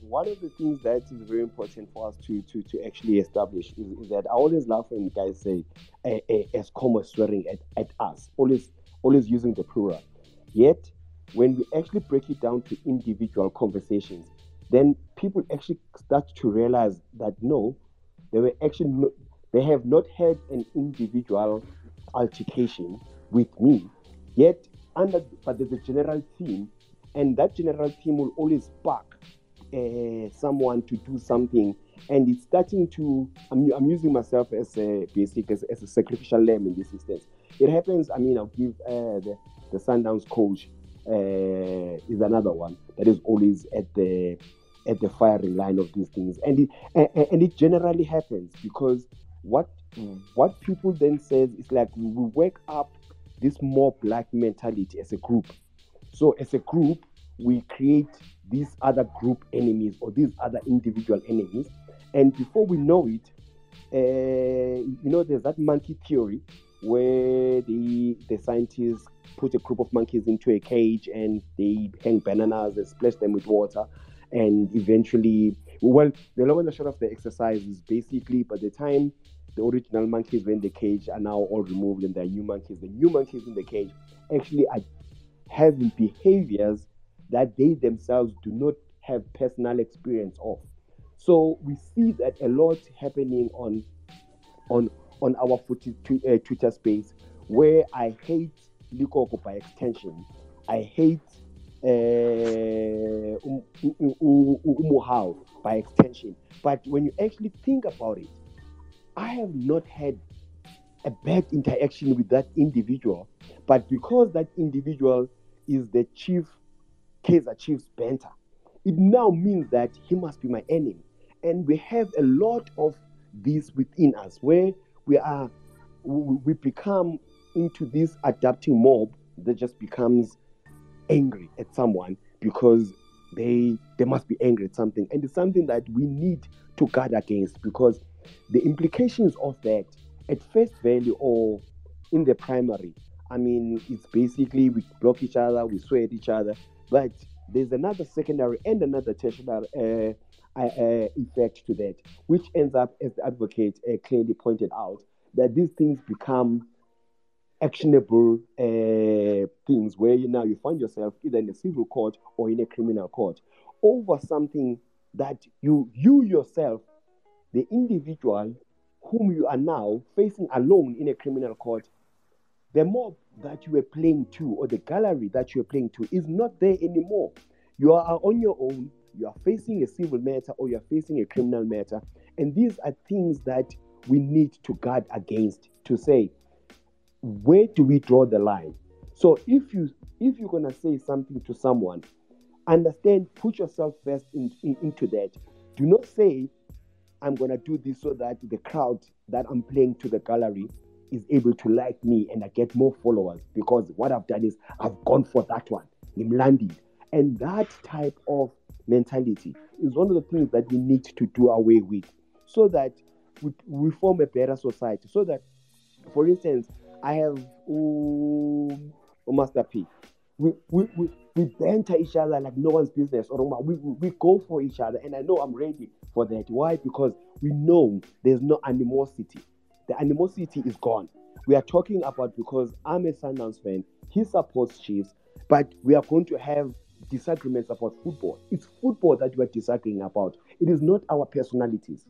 one of the things that is very important for us to to, to actually establish is, is that I always laugh when guys say uh, uh, swearing at, at us, always always using the plural. Yet when we actually break it down to individual conversations, then people actually start to realize that no, they were actually not, they have not had an individual altercation with me, yet under but there's a general theme, and that general theme will always spark uh, someone to do something, and it's starting to. I'm, I'm using myself as a basic as, as a sacrificial lamb in this instance. It happens. I mean, I'll give uh, the the Sundowns coach uh, is another one that is always at the at the firing line of these things, and it and, and it generally happens because what what people then says is like we wake up this more black mentality as a group. So as a group, we create these other group enemies or these other individual enemies, and before we know it, uh, you know, there's that monkey theory where the the scientists put a group of monkeys into a cage and they hang bananas and splash them with water, and eventually, well, the long and the short of the exercise is basically by the time the original monkeys were in the cage are now all removed and they're new monkeys. The new monkeys in the cage actually are having behaviors that they themselves do not have personal experience of. So we see that a lot happening on on on our uh, Twitter space, where I hate Likoko by extension. I hate uh, by extension. But when you actually think about it, I have not had a bad interaction with that individual, but because that individual is the chief, Kaizer Chiefs banter, it now means that he must be my enemy. And we have a lot of this within us where we are, we become into this adapting mob that just becomes angry at someone because they they must be angry at something. And it's something that we need to guard against because the implications of that at first value or in the primary i mean it's basically we block each other we swear at each other but there's another secondary and another tertiary uh, effect to that which ends up as the advocate uh, clearly pointed out that these things become actionable uh, things where you now you find yourself either in a civil court or in a criminal court over something that you you yourself the individual whom you are now facing alone in a criminal court the mob that you were playing to or the gallery that you are playing to is not there anymore. You are on your own you are facing a civil matter or you are facing a criminal matter. And these are things that we need to guard against to say where do we draw the line? So if you if you're to say something to someone understand put yourself first in, in, into that. Do not say i'm to do this so that the crowd that i'm playing to the gallery is able to like me and i get more followers because what i've done is i've gone for that one. Him landing and that type of mentality is one of the things that we need to do away with so that we, we form a better society so that for instance I have um, Master P. We, we, we, we banter each other like no one's business. Or we, we, go for each other. And I know I'm ready for that. Why? Because we know there's no animosity. The animosity is gone. We are talking about because I'm a Sundowns fan. He supports Chiefs. But we are going to have disagreements about football. It's football that we're disagreeing about. It is not our personalities.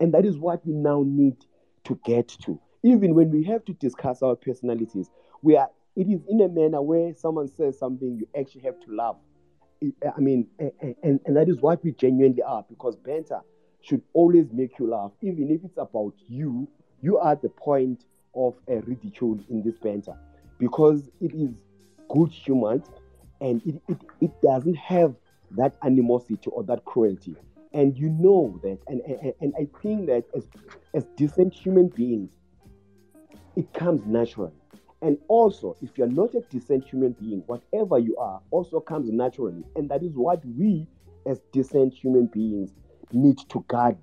And that is what we now need to get to even when we have to discuss our personalities, we are it is in a manner where someone says something you actually have to laugh. I mean, and, and that is what we genuinely are because banter should always make you laugh, even if it's about you. You are the point of a ridicule in this banter because it is good humor and it, it, it doesn't have that animosity or that cruelty. And you know that. And, and, and I think that as, as decent human beings, it comes naturally. And also, if you're not a decent human being, whatever you are also comes naturally. And that is what we, as decent human beings, need to guard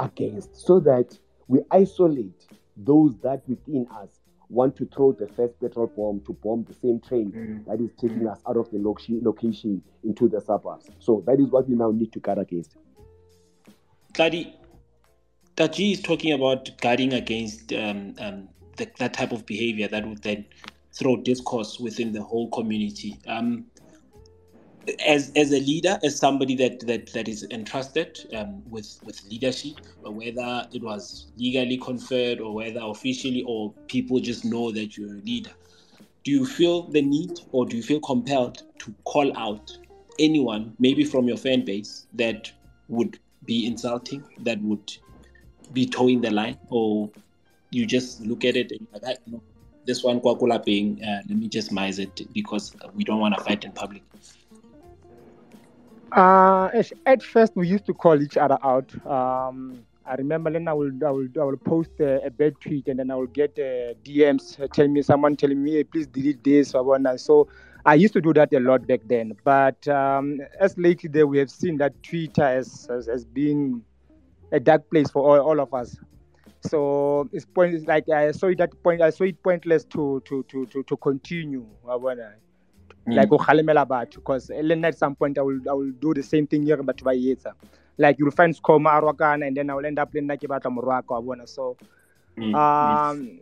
against so that we isolate those that within us want to throw the first petrol bomb to bomb the same train mm. that is taking mm. us out of the location into the suburbs. So that is what we now need to guard against. Daddy, Taji is talking about guarding against um, um, the, that type of behavior that would then throw discourse within the whole community. Um, as as a leader, as somebody that that that is entrusted um, with with leadership, whether it was legally conferred or whether officially or people just know that you're a leader, do you feel the need or do you feel compelled to call out anyone, maybe from your fan base, that would be insulting, that would be towing the line, or you just look at it and like, no, this one Kwakula being, uh, let me just mize it because we don't want to fight in public. Uh, at first, we used to call each other out. Um, I remember then I will I will I will post a, a bad tweet and then I will get uh, DMs telling me someone telling me hey, please delete this or So I used to do that a lot back then. But um, as lately there we have seen that Twitter has, has, has been a dark place for all, all of us. So it's point like I saw it that point I saw it pointless to to to to, to continue. Mm. Like mm. because at some point I will I will do the same thing here but by either. like you'll find Skoma Arwakana and then I will end up playing in Nakibata Morocco. So mm, um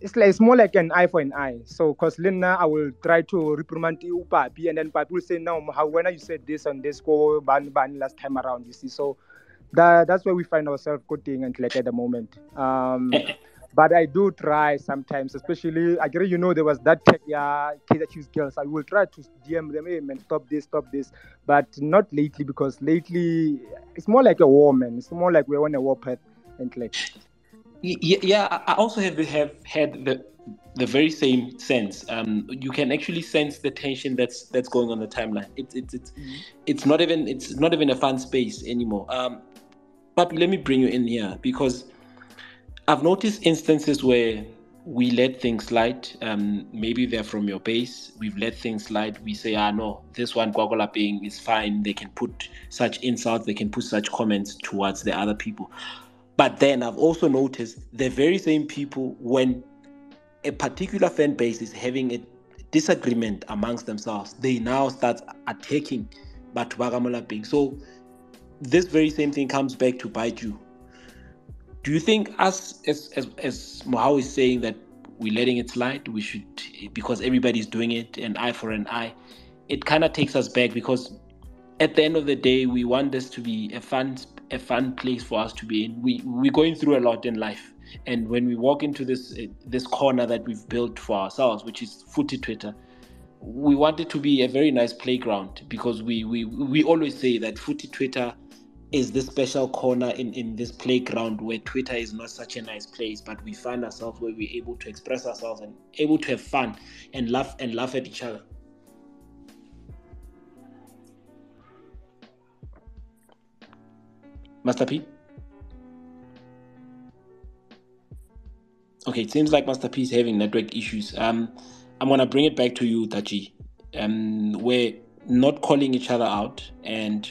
it's like it's more like an eye for an eye. So because Lina I will try to reprimand you papi and then papi will say no how when you said this and this go ban ban last time around you see so that that's where we find ourselves cutting and like at the moment. Um but I do try sometimes, especially I agree, you know, there was that tech, yeah, kids that use girls. I will try to DM them, hey man, stop this, stop this, but not lately because lately it's more like a war, man. It's more like we're on a war path and like. Yeah, I also have have had the the very same sense. Um, you can actually sense the tension that's that's going on the timeline. It's it's it's mm-hmm. it's not even it's not even a fun space anymore. Um, but let me bring you in here because I've noticed instances where we let things slide. Um, maybe they're from your base. We've let things slide. We say, ah, no, this one Gwagwala being is fine. They can put such insults, they can put such comments towards the other people. But then I've also noticed the very same people, when a particular fan base is having a disagreement amongst themselves, they now start attacking Batu being. So this very same thing comes back to bite you do you think us as as as Mohau is saying that we're letting it slide, we should because everybody's doing it, an eye for an eye, it kind of takes us back because at the end of the day, we want this to be a fun a fun place for us to be in. We we're going through a lot in life, and when we walk into this this corner that we've built for ourselves, which is Footy Twitter, we want it to be a very nice playground because we we we always say that Footy Twitter is this special corner in, in this playground where Twitter is not such a nice place, but we find ourselves where we're able to express ourselves and able to have fun and laugh and laugh at each other. Master P? Okay, it seems like Master P is having network issues. Um, I'm gonna bring it back to you, Tachi. Um, we're not calling each other out and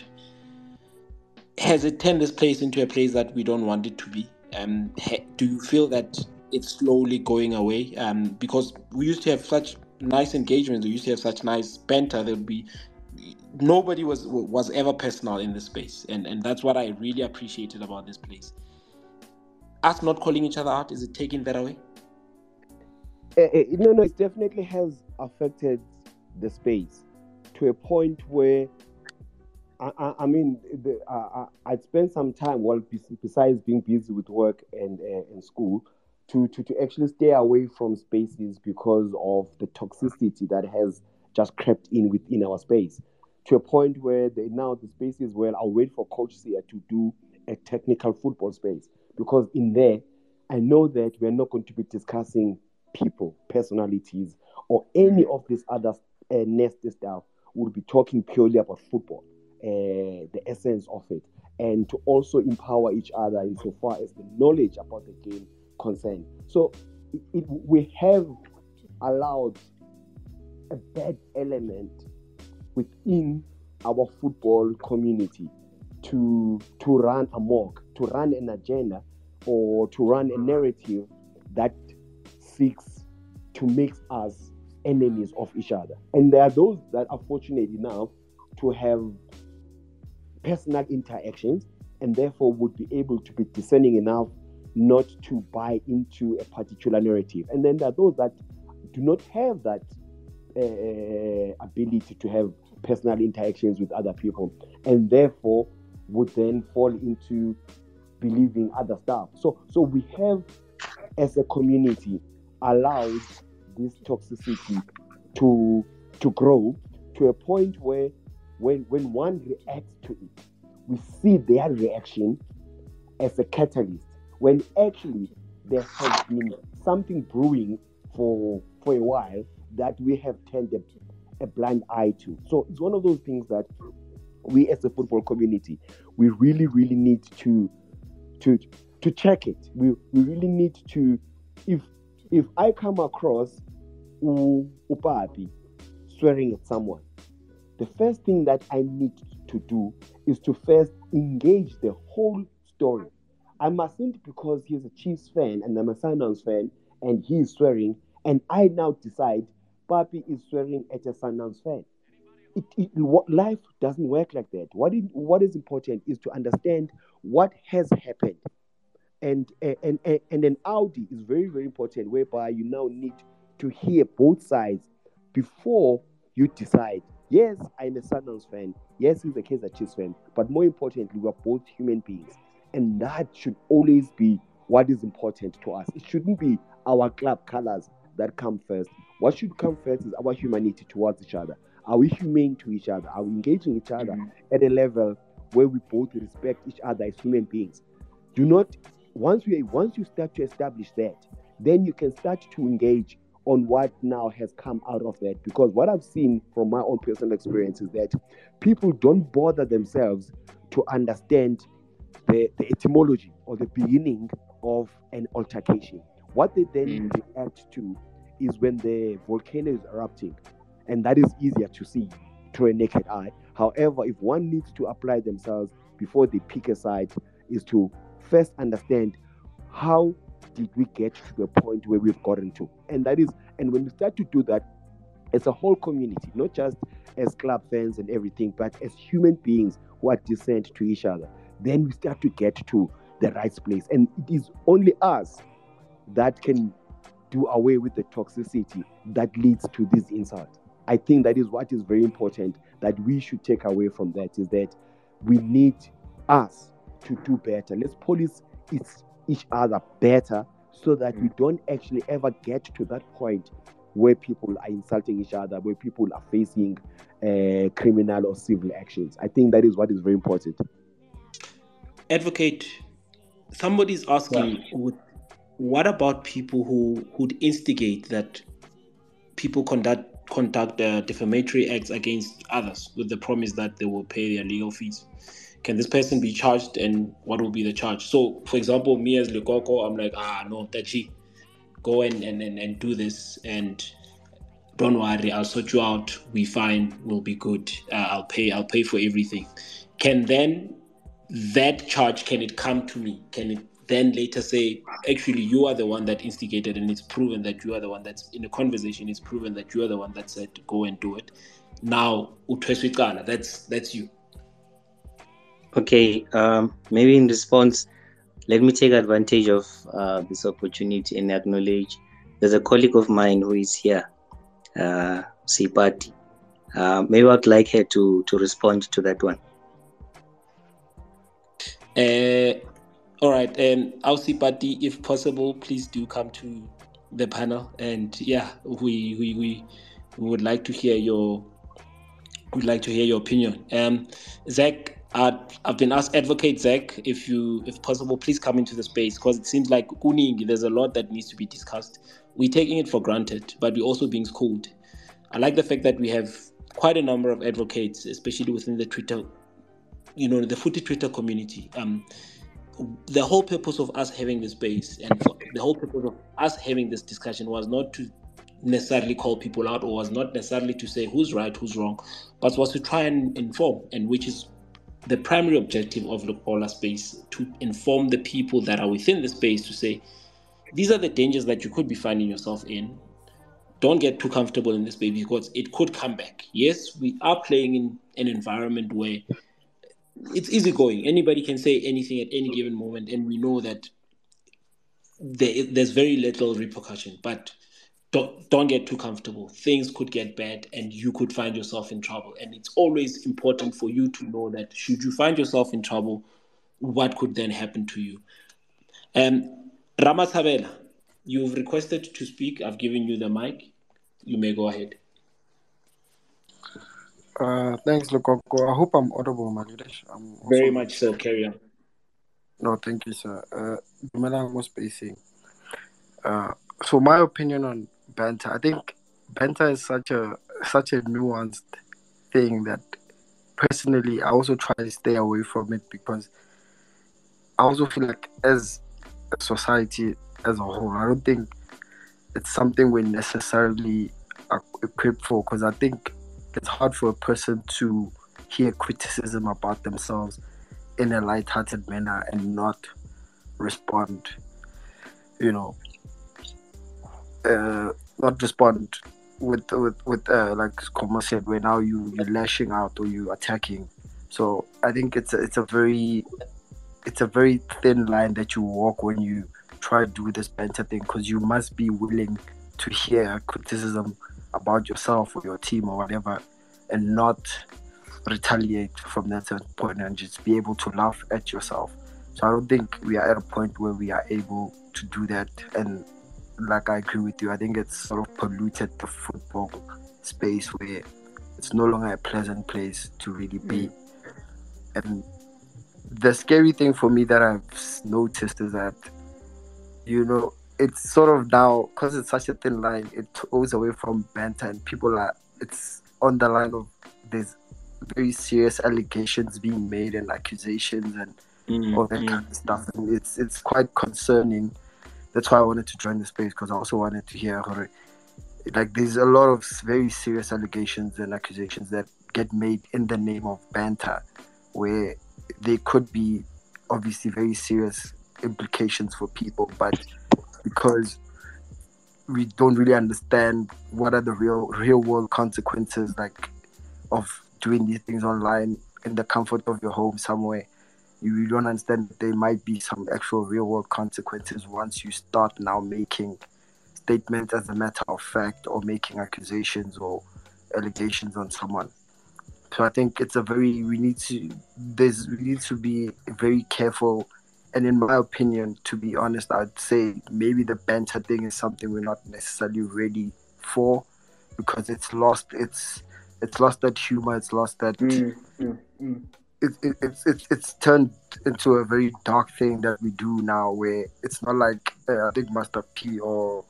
has it turned this place into a place that we don't want it to be? Um, do you feel that it's slowly going away? Um, because we used to have such nice engagements, we used to have such nice banter. There'd be nobody was was ever personal in this space, and and that's what I really appreciated about this place. Us not calling each other out is it taking that away? Uh, no, no, it definitely has affected the space to a point where I, I mean, the, uh, I'd spend some time, well, besides being busy with work and uh, and school, to, to, to actually stay away from spaces because of the toxicity that has just crept in within our space. To a point where they, now the spaces well I'll wait for Coach Sia to do a technical football space. Because in there I know that we're not going to be discussing people, personalities, or any of this other uh, nasty stuff. We'll be talking purely about football uh, the essence of it, and to also empower each other insofar as the knowledge about the game concerned. So it, it, we have allowed a bad element within our football community to to run amok, to run an agenda, or to run a narrative that seeks to make us enemies of each other. And there are those that are fortunate enough to have personal interactions and therefore would be able to be discerning enough not to buy into a particular narrative. And then there are those that do not have that uh, ability to have personal interactions with other people and therefore would then fall into believing other stuff. So so we have as a community allowed this toxicity to to grow to a point where when when one reacts to it, we see their reaction as a catalyst. When actually there has been something brewing for for a while that we have turned a, a blind eye to. So it's one of those things that we as a football community, we really, really need to to to check it. We we really need to if if I come across upapi swearing at someone, the first thing that I need to do is to first engage the whole story. I mustn't because he's a Chiefs fan and I'm a Sundowns fan and he is swearing, and I now decide Papi is swearing at a Sundowns fan. It, it, what, life doesn't work like that. What is, what is important is to understand what has happened. And, and, and, and an Audi is very, very important, whereby you now need to hear both sides before you decide. Yes, I'm a Sundowns fan. Yes, he's a Kaizer Chiefs fan. But more importantly, we are both human beings. And that should always be what is important to us. It shouldn't be our club colors that come first. What should come first is our humanity towards each other. Are we humane to each other? Are we engaging each other Mhm. at a level where we both respect each other as human beings? Do not once we once you start to establish that, then you can start to engage on what now has come out of that. Because what I've seen from my own personal experience is that people don't bother themselves to understand the, the etymology or the beginning of an altercation. What they then Mm. react to is when the volcano is erupting, and that is easier to see through a naked eye. However, if one needs to apply themselves before they pick a side, is to first understand how did we get to the point where we've gotten to, and that is, and when we start to do that, as a whole community, not just as club fans and everything, but as human beings who are decent to each other, then we start to get to the right place. And it is only us that can do away with the toxicity that leads to these insults. I think that is what is very important that we should take away from that is that we need us to do better. Let's police each, each other better so that we don't actually ever get to that point where people are insulting each other, where people are facing uh, criminal or civil actions. I think that is what is very important. Advocate, somebody is asking, would, what about people who would instigate that people conduct conduct uh, defamatory acts against others with the promise that they will pay their legal fees? Can this person be charged, and what will be the charge? So, for example, me as Lekoko, I'm like, ah, no, Tachi, go and, and, and, and do this, and don't worry, I'll sort you out. We fine, we'll be good. Uh, I'll pay, I'll pay for everything. Can then that charge can it come to me? Can it then later say, actually, you are the one that instigated, and it's proven that you are the one that's in a conversation. It's proven that you are the one that said go and do it. Now, that's that's you. Okay, um, maybe in response, let me take advantage of uh, this opportunity and acknowledge there's a colleague of mine who is here, uh, Sipati. Uh, maybe I'd like her to, to respond to that one. Uh, all right, um, Ausi Pati, if possible, please do come to the panel, and yeah, we we we, we would like to hear your would like to hear your opinion. Um, Zach, uh, I've been asked, advocate Zach, if you if possible, please come into the space because it seems like Kuning, there's a lot that needs to be discussed. We're taking it for granted, but we're also being schooled. I like the fact that we have quite a number of advocates, especially within the Twitter, you know, the footy Twitter community. Um, the whole purpose of us having this space and the whole purpose of us having this discussion was not to necessarily call people out or was not necessarily to say who's right, who's wrong, but was to try and inform, and which is the primary objective of the Polar space to inform the people that are within the space to say these are the dangers that you could be finding yourself in. Don't get too comfortable in this space because it could come back. Yes, we are playing in an environment where it's easygoing. Anybody can say anything at any given moment, and we know that there, there's very little repercussion. But don't don't get too comfortable. Things could get bad, and you could find yourself in trouble. And it's always important for you to know that should you find yourself in trouble, what could then happen to you. Um, Ramasabela, you've requested to speak. I've given you the mic. You may go ahead. Uh, thanks, Lokoko. I hope I'm audible, leadership. I'm also- Very much so. Carry on. No, thank you, sir. Uh, Dumelang mo spacing. Uh, so my opinion on banter, I think banter is such a such a nuanced thing that personally I also try to stay away from it because I also feel like as a society as a whole, I don't think it's something we're necessarily equipped for because I think it's hard for a person to hear criticism about themselves in a light-hearted manner and not respond you know uh, not respond with with with uh, like Como said where now you you're lashing out or you attacking so I think it's a, it's a very it's a very thin line that you walk when you try to do this banter thing because you must be willing to hear criticism about yourself or your team or whatever and not retaliate from that point and just be able to laugh at yourself. So I don't think we are at a point where we are able to do that. And like I agree with you, I think it's sort of polluted the football space where it's no longer a pleasant place to really be. Mm. And the scary thing for me that I've noticed is that, you know, it's sort of now because it's such a thin line, it goes away from banter and people are it's on the line of there's very serious allegations being made and accusations and mm, all that mm. kind of stuff. And it's it's quite concerning. That's why I wanted to join the space because I also wanted to hear like there's a lot of very serious allegations and accusations that get made in the name of banter, where they could be obviously very serious implications for people, but because we don't really understand what are the real real world consequences like of doing these things online in the comfort of your home somewhere you don't understand there might be some actual real world consequences once you start now making statements as a matter of fact or making accusations or allegations on someone so i think it's a very we need to there's we need to be very careful and in my opinion, to be honest, I'd say maybe the banter thing is something we're not necessarily ready for because it's lost its it's lost that humor, it's lost that mm, mm, mm. It, it, it's it's it's turned into a very dark thing that we do now where it's not like uh, I think Master P or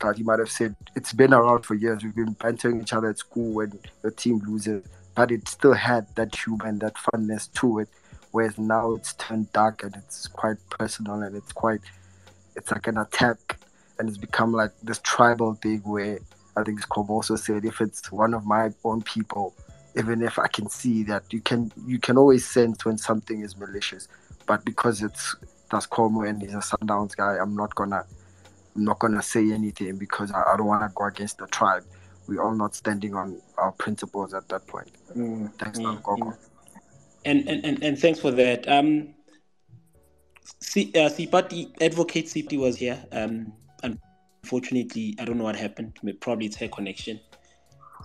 that he might have said it's been around for years. We've been bantering each other at school when the team loses, but it still had that humor and that funness to it whereas now it's turned dark and it's quite personal and it's quite it's like an attack and it's become like this tribal thing where I think Como also said if it's one of my own people, even if I can see that you can you can always sense when something is malicious. But because it's that's Como and he's a Sundowns guy, I'm not gonna I'm not gonna say anything because I, I don't wanna go against the tribe. We're all not standing on our principles at that point. Mm, Thanks, mm, mm and, and, and, and thanks for that. Um, C, uh, Sipati, Advocate Sipati was here. Um, unfortunately, I don't know what happened. Probably it's her connection.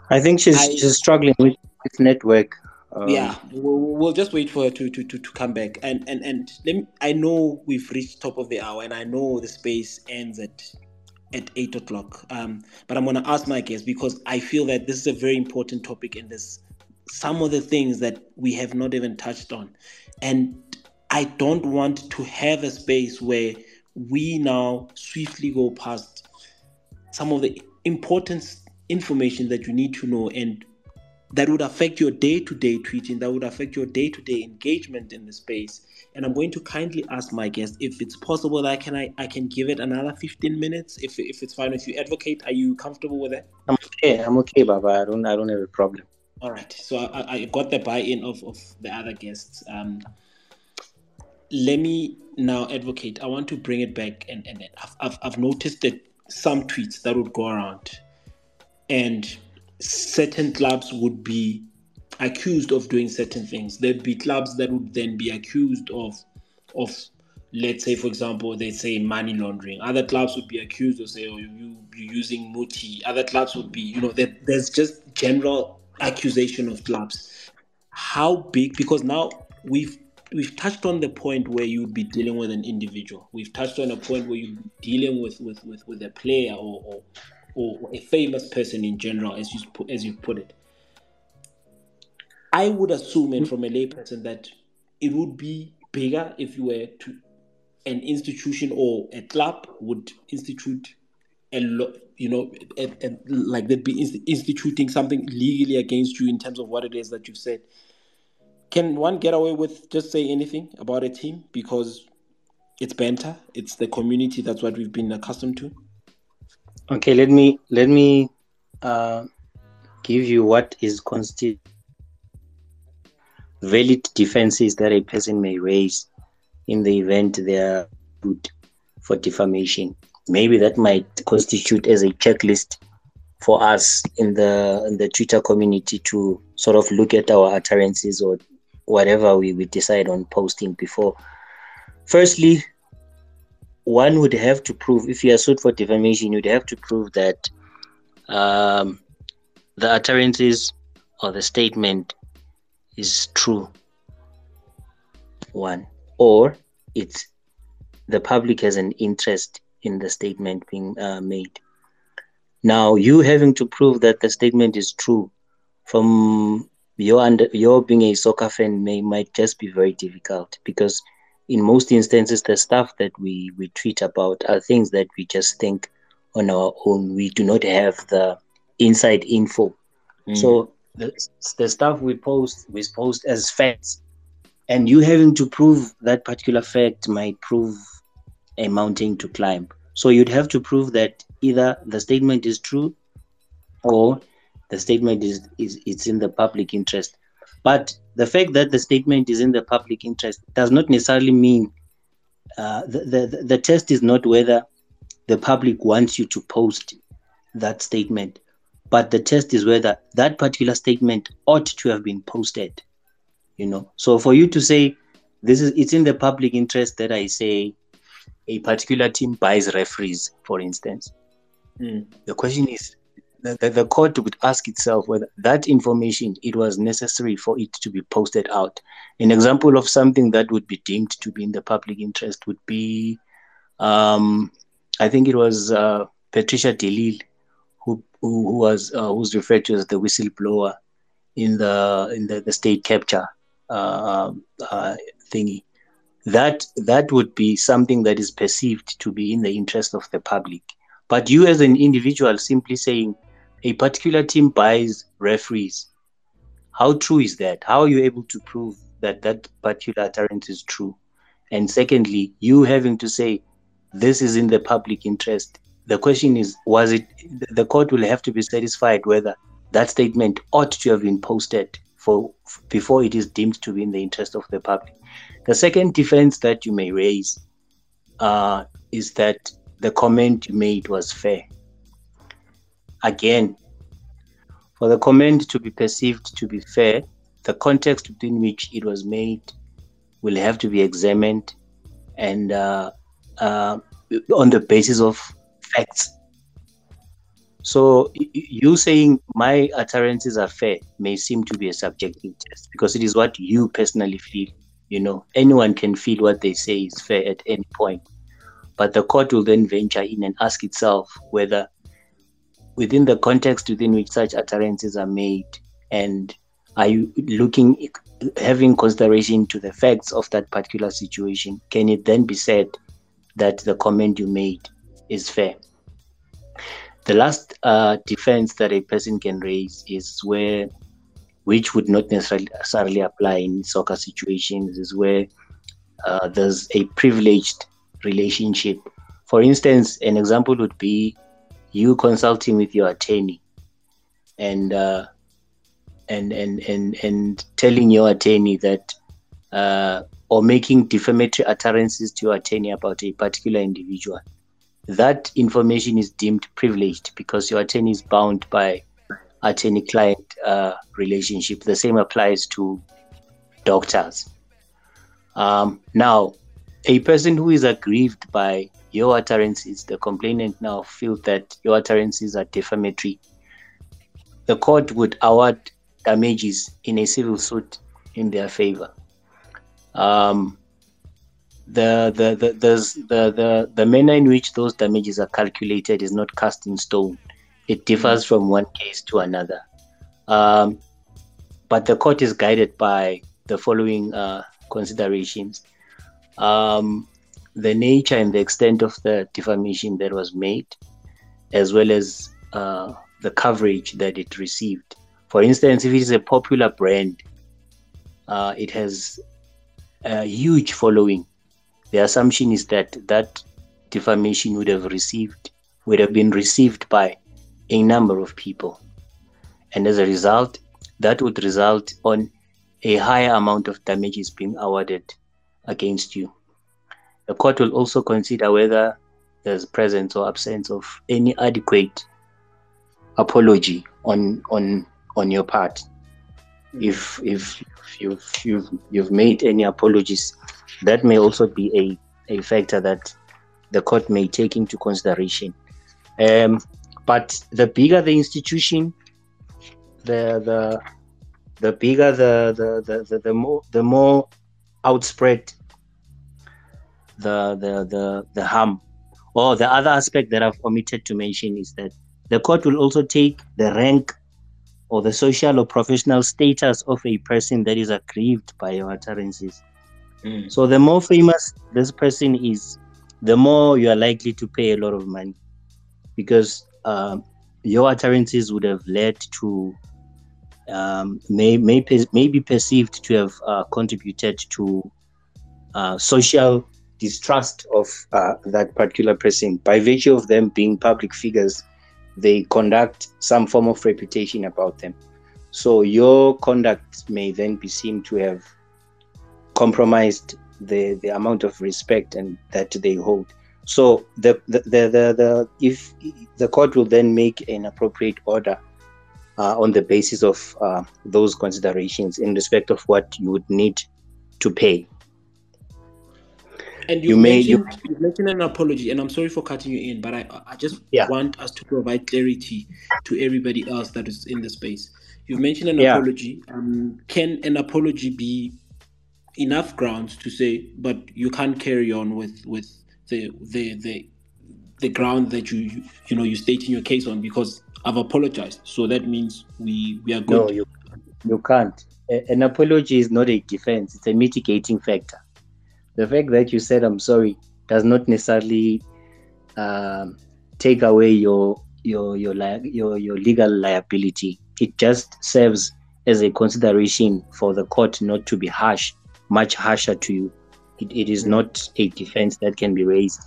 I think she's, I, she's struggling with, with network. Um, yeah, we'll, we'll, just wait for her to, to, to, to come back. And and and let me, I know we've reached top of the hour, and I know the space ends at at eight o'clock. Um, but I'm gonna ask my guest because I feel that this is a very important topic, and there's some of the things that we have not even touched on. And I don't want to have a space where we now swiftly go past some of the important information that you need to know and that would affect your day-to-day tweeting that would affect your day-to-day engagement in the space and i'm going to kindly ask my guest if it's possible that i can i, I can give it another 15 minutes if, if it's fine with you advocate are you comfortable with that i'm okay i'm okay baba i don't i don't have a problem all right. So I, I got the buy-in of, of the other guests. Um, let me now advocate. I want to bring it back, and, and I've, I've, I've noticed that some tweets that would go around, and certain clubs would be accused of doing certain things. There'd be clubs that would then be accused of of let's say for example they say money laundering other clubs would be accused of say oh you you using muti other clubs would be you know that there's just general accusation of clubs. How big? Because now we've we've touched on the point where you'd be dealing with an individual. We've touched on a point where you're dealing with with with, with a player or, or or a famous person in general, as you as you put it. I would assume, and from a layperson, that it would be bigger if you were to an institution or a club would institute a lot, you know, and, and like they'd be instituting something legally against you in terms of what it is that you've said. Can one get away with just say anything about a team because it's banter. It's the community. That's what we've been accustomed to. Okay, let me let me uh, give you what is constitute valid defenses that a person may raise in the event they are good for defamation. Maybe that might constitute as a checklist for us in the in the Twitter community to sort of look at our utterances or whatever we, we decide on posting before. Firstly, one would have to prove if you are sued for defamation, you'd have to prove that um, the utterances or the statement is true. One, or it's the public has an interest in the statement being uh, made. Now, you having to prove that the statement is true from your under your being a soccer fan may might just be very difficult because in most instances the stuff that we we tweet about are things that we just think on our own. We do not have the inside info. Mm. So the, the stuff we post we post as facts and you having to prove that particular fact might prove a mountain to climb so you'd have to prove that either the statement is true or the statement is, is it's in the public interest. But the fact that the statement is in the public interest does not necessarily mean uh, the, the, the test is not whether the public wants you to post that statement, but the test is whether that particular statement ought to have been posted. You know, so for you to say this is it's in the public interest that I say a particular team buys referees, for instance, mm. the question is the, the, court would ask itself whether that information it was necessary for it to be posted out. An example of something that would be deemed to be in the public interest would be, um, I think it was uh, Patricia de Lille, who, who, who was uh, who's referred to as the whistleblower in the in the, the state capture uh, uh thingy that that would be something that is perceived to be in the interest of the public. But you, as an individual, simply saying a particular team buys referees, how true is that? How are you able to prove that that particular utterance is true? And secondly, you having to say this is in the public interest. The question is, was it? The court will have to be satisfied whether that statement ought to have been posted for before it is deemed to be in the interest of the public. The second defense that you may raise uh, is that the comment you made was fair. Again, for the comment to be perceived to be fair, the context within which it was made will have to be examined and uh, uh, on the basis of facts. So you saying my utterances are fair may seem to be a subjective test because it is what you personally feel you know, anyone can feel what they say is fair at any point. But the court will then venture in and ask itself whether, within the context within which such utterances are made, and are you looking, having consideration to the facts of that particular situation, can it then be said that the comment you made is fair? The last uh, defense that a person can raise is where which would not necessarily apply in soccer situations, is where uh, there's a privileged relationship. For instance, an example would be you consulting with your attorney and uh, and and and and telling your attorney that uh, or making defamatory utterances to your attorney about a particular individual. That information is deemed privileged because your attorney is bound by attorney client uh, relationship. The same applies to doctors. Um, now, a person who is aggrieved by your utterances, the complainant now feels that your utterances are defamatory. The court would award damages in a civil suit in their favor. Um, the, the, the, the, the, the manner in which those damages are calculated is not cast in stone it differs from one case to another. Um, but the court is guided by the following uh, considerations um, the nature and the extent of the defamation that was made, as well as uh, the coverage that it received. For instance, if it is a popular brand, uh, it has a huge following. the assumption is that that defamation would have received would have been received by a number of people. And as a result, that would result on a higher amount of damages being awarded against you. The court will also consider whether there's presence or absence of any adequate apology on on on your part. If if you've you've you've made any apologies, that may also be a, a factor that the court may take into consideration. Um, but the bigger the institution, the the the bigger the the, the, the, the more the more outspread the the the, the harm. Or the other aspect that I've omitted to mention is that the court will also take the rank or the social or professional status of a person that is aggrieved by your utterances. Mm. So the more famous this person is, the more you are likely to pay a lot of money because um, your utterances would have led to um, may, may, may be perceived to have uh, contributed to uh, social distrust of uh, that particular person. By virtue of them being public figures they conduct some form of reputation about them. So your conduct may then be seen to have compromised the the amount of respect and that they hold. So the the the, the, the if the court will then make an appropriate order uh, on the basis of uh, those considerations in respect of what you would need to pay. And you, you may you, you mentioned an apology, and I'm sorry for cutting you in, but I I just yeah. want us to provide clarity to everybody else that is in the space. You've mentioned an yeah. apology. Um, can an apology be enough grounds to say, but you can't carry on with with the the the the ground that you you know you stating your case on because I've apologized. So that means we we are good. No, you you can't. An apology is not a defense; it's a mitigating factor. The fact that you said I'm sorry does not necessarily um, take away your your your your your legal liability. It just serves as a consideration for the court not to be harsh, much harsher to you. It, it is not a defense that can be raised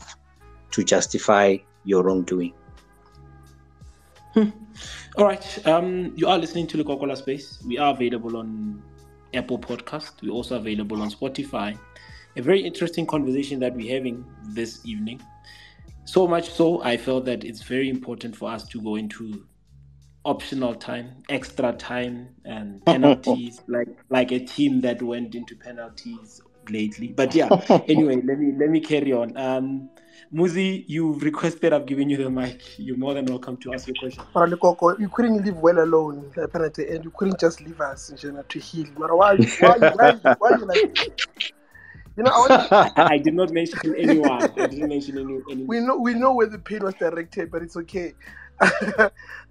to justify your wrongdoing. All right. Um, you are listening to the Coca-Cola Space. We are available on Apple Podcast. We're also available on Spotify. A very interesting conversation that we're having this evening. So much so, I felt that it's very important for us to go into optional time, extra time, and penalties, like like a team that went into penalties lately. But yeah, anyway, let me let me carry on. Um, Muzi, you've requested, I've given you the mic. You're more than welcome to ask your question. You couldn't leave well alone, apparently, and you couldn't just leave us in general to heal. But why, why, why, why you like you know, I, I, did not mention anyone. I didn't mention any, any. We know we know where the pain was directed, but it's okay.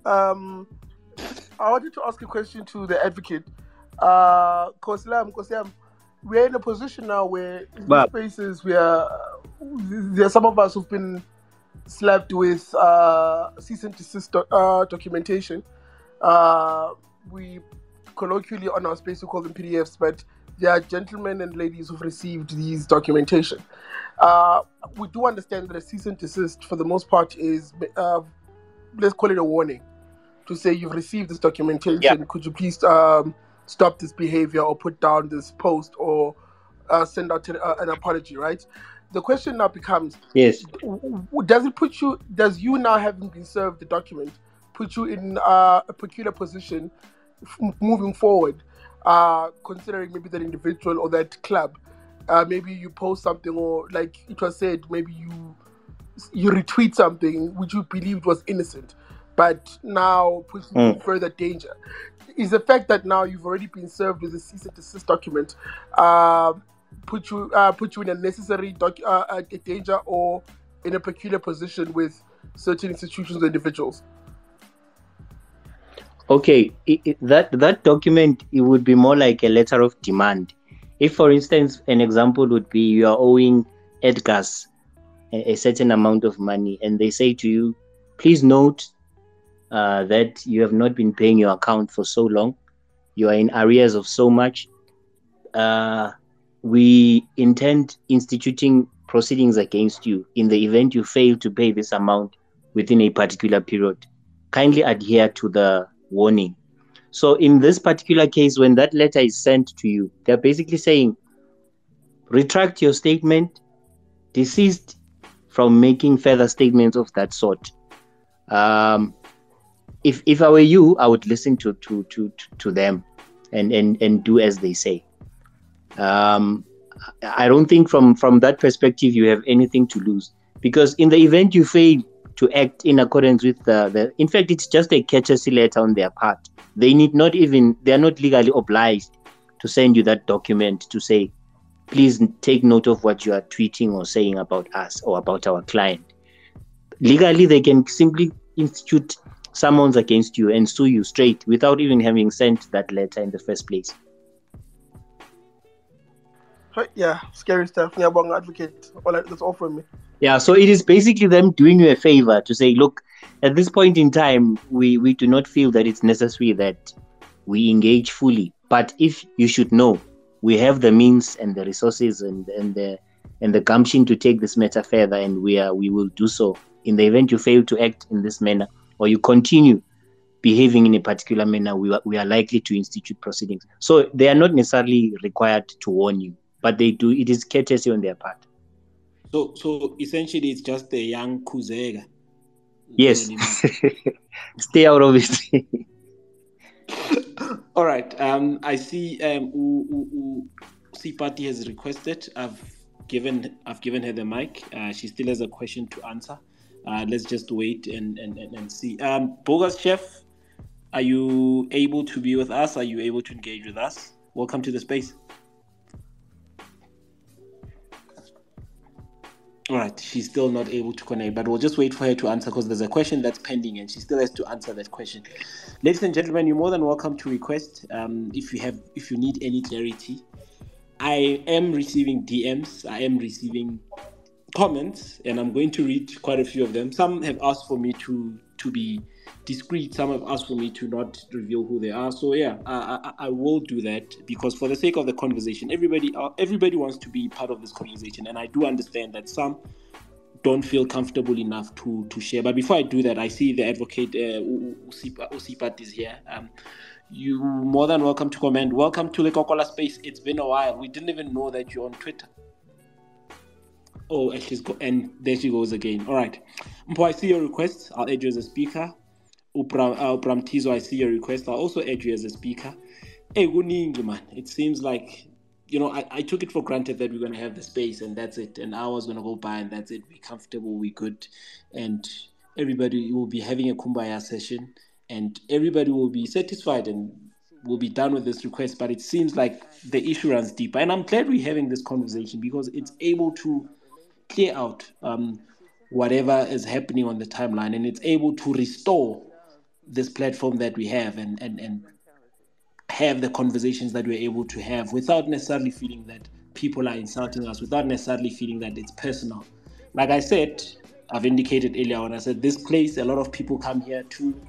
um, I wanted to ask a question to the advocate. Uh, Koslam, Koslam, we're in a position now where in but, spaces we are there are some of us who've been slapped with uh, cease and desist uh, documentation. Uh, we colloquially on our space we call them PDFs, but they are gentlemen and ladies who've received these documentation. Uh, we do understand that a cease and desist, for the most part, is uh, let's call it a warning to say you've received this documentation. Yeah. Could you please um, stop this behavior or put down this post or uh, send out uh, an apology, right? The question now becomes: Yes, does it put you? Does you now having been served the document put you in uh, a peculiar position f- moving forward, uh, considering maybe that individual or that club? Uh, maybe you post something, or like it was said, maybe you you retweet something which you believed was innocent, but now puts you mm. in further danger is the fact that now you've already been served with a cease and desist document uh, put you uh, put you in a necessary doc- uh, uh danger or in a peculiar position with certain institutions or individuals? Okay, it, it, that that document it would be more like a letter of demand. If, for instance, an example would be you are owing Edgars a, a certain amount of money, and they say to you, please note uh, that you have not been paying your account for so long, you are in arrears of so much. Uh, we intend instituting proceedings against you in the event you fail to pay this amount within a particular period. Kindly adhere to the warning. So, in this particular case, when that letter is sent to you, they're basically saying, retract your statement, desist from making further statements of that sort. Um, if if I were you, I would listen to to to to them, and and and do as they say. Um, I don't think from from that perspective you have anything to lose because in the event you fail to act in accordance with the, the in fact it's just a courtesy letter on their part. They need not even they are not legally obliged to send you that document to say please take note of what you are tweeting or saying about us or about our client. Legally, they can simply institute summons against you and sue you straight without even having sent that letter in the first place. Yeah, scary stuff. Yeah, advocate. All right, that's all from me. Yeah, so it is basically them doing you a favor to say, look, at this point in time, we, we do not feel that it's necessary that we engage fully. But if you should know, we have the means and the resources and, and the and the gumption to take this matter further, and we are we will do so. In the event you fail to act in this manner, or you continue behaving in a particular manner, we are, we are likely to institute proceedings. So they are not necessarily required to warn you, but they do. It is courtesy on their part. So, so essentially, it's just a young Kuzega. Yes. Stay out of it. All right. Um, I see. Um, U, Party has requested. I've given. I've given her the mic. Uh, she still has a question to answer. Uh, let's just wait and and, and, and see. Um, Bogus Chef, are you able to be with us? Are you able to engage with us? Welcome to the space. All right, she's still not able to connect, but we'll just wait for her to answer because there's a question that's pending and she still has to answer that question. Ladies and gentlemen, you're more than welcome to request um, if you have if you need any clarity. I am receiving DMs, I am receiving comments, and I'm going to read quite a few of them. Some have asked for me to to be discreet. Some have asked for me to not reveal who they are. So yeah, I, I, I, will do that because for the sake of the conversation, everybody uh, everybody wants to be part of this conversation, and I do understand that some don't feel comfortable enough to to share. But before I do that, I see the advocate uh, Usipat is here. Um, you more than welcome to comment. Welcome to the Coca-Cola space. It's been a while. We didn't even know that you're on Twitter. Oh, and she's go- and there she goes again. All right, Mpo, I see your request. I'll add you as a speaker. Upram, uh, Tizo, I see your request. I'll also add you as a speaker. Hey, good man. It seems like, you know, I, I took it for granted that we're going to have the space and that's it. And hours going to go by and that's it. We're comfortable, we're good. And everybody will be having a kumbaya session and everybody will be satisfied and will be done with this request. But it seems like the issue runs deeper. And I'm glad we're having this conversation because it's able to clear out um, whatever is happening on the timeline and it's able to restore this platform that we have and, and, and have the conversations that we're able to have without necessarily feeling that people are insulting us, without necessarily feeling that it's personal. Like I said, I've indicated earlier when I said this place, a lot of people come here to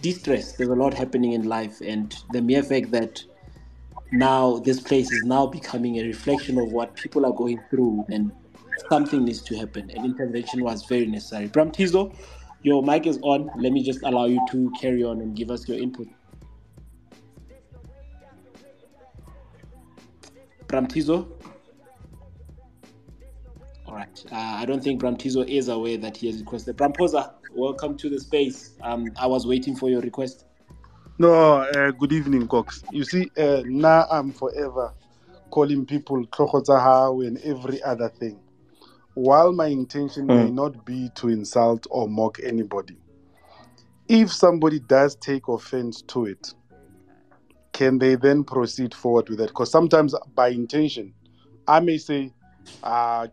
de-stress. There's a lot happening in life, and the mere fact that now this place is now becoming a reflection of what people are going through, and something needs to happen. An intervention was very necessary. Bramtizo, your mic is on. Let me just allow you to carry on and give us your input. Bramtizo. All right. Uh, I don't think Bramtizo is aware that he has requested. Bramposa, welcome to the space. Um, I was waiting for your request. No, uh, good evening, Cox. You see, uh, now I'm forever calling people Klokotahau and every other thing while my intention mm. may hmm. not be to insult or mock anybody, if somebody does take offense to it, can they then proceed forward with that? Because sometimes by intention, I may say, ah,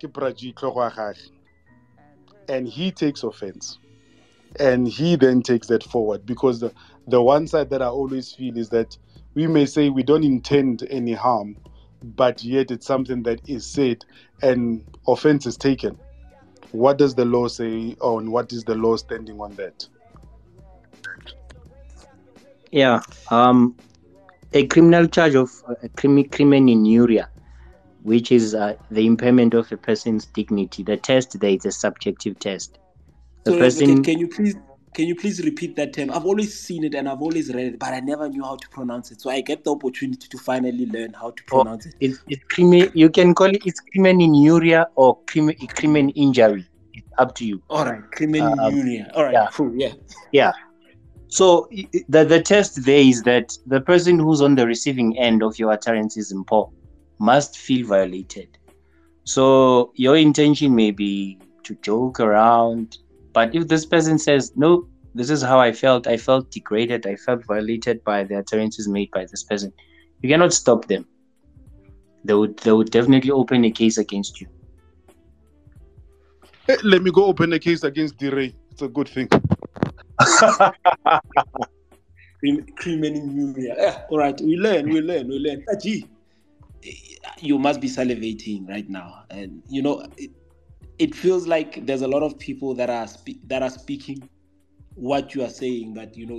and he takes offense. And he then takes that forward because the, the one side that I always feel is that we may say we don't intend any harm, but yet it's something that is said and offense is taken. What does the law say on what is the law standing on that? Yeah, um, a criminal charge of a crimi- crimen injuria which is uh, the impairment of a person's dignity. The test there is a subjective test. The so, person... can you please can you please repeat that term? I've always seen it and I've always read it, but I never knew how to pronounce it. So I get the opportunity to finally learn how to oh, pronounce oh, it. It's, it's crimen, you can call it it's crimen or crimen, crimen injury. It's up to you. All right, crimen um, All right, yeah. cool. Yeah. Yeah. So the, the test there is that the person who's on the receiving end of your utterances in Paul must feel violated. So your intention may be to joke around, but if this person says, no, this is how I felt, I felt degraded, I felt violated by the utterances made by this person, you cannot stop them. They would, they would definitely open a case against you. Hey, let me go open a case against DeRay. It's a good thing. Criminal yeah, eh, all right, we learn, we learn, we learn. Gee, eh, you must be salivating right now, and you know, it, it feels like there's a lot of people that are spe- that are speaking what you are saying, but you know,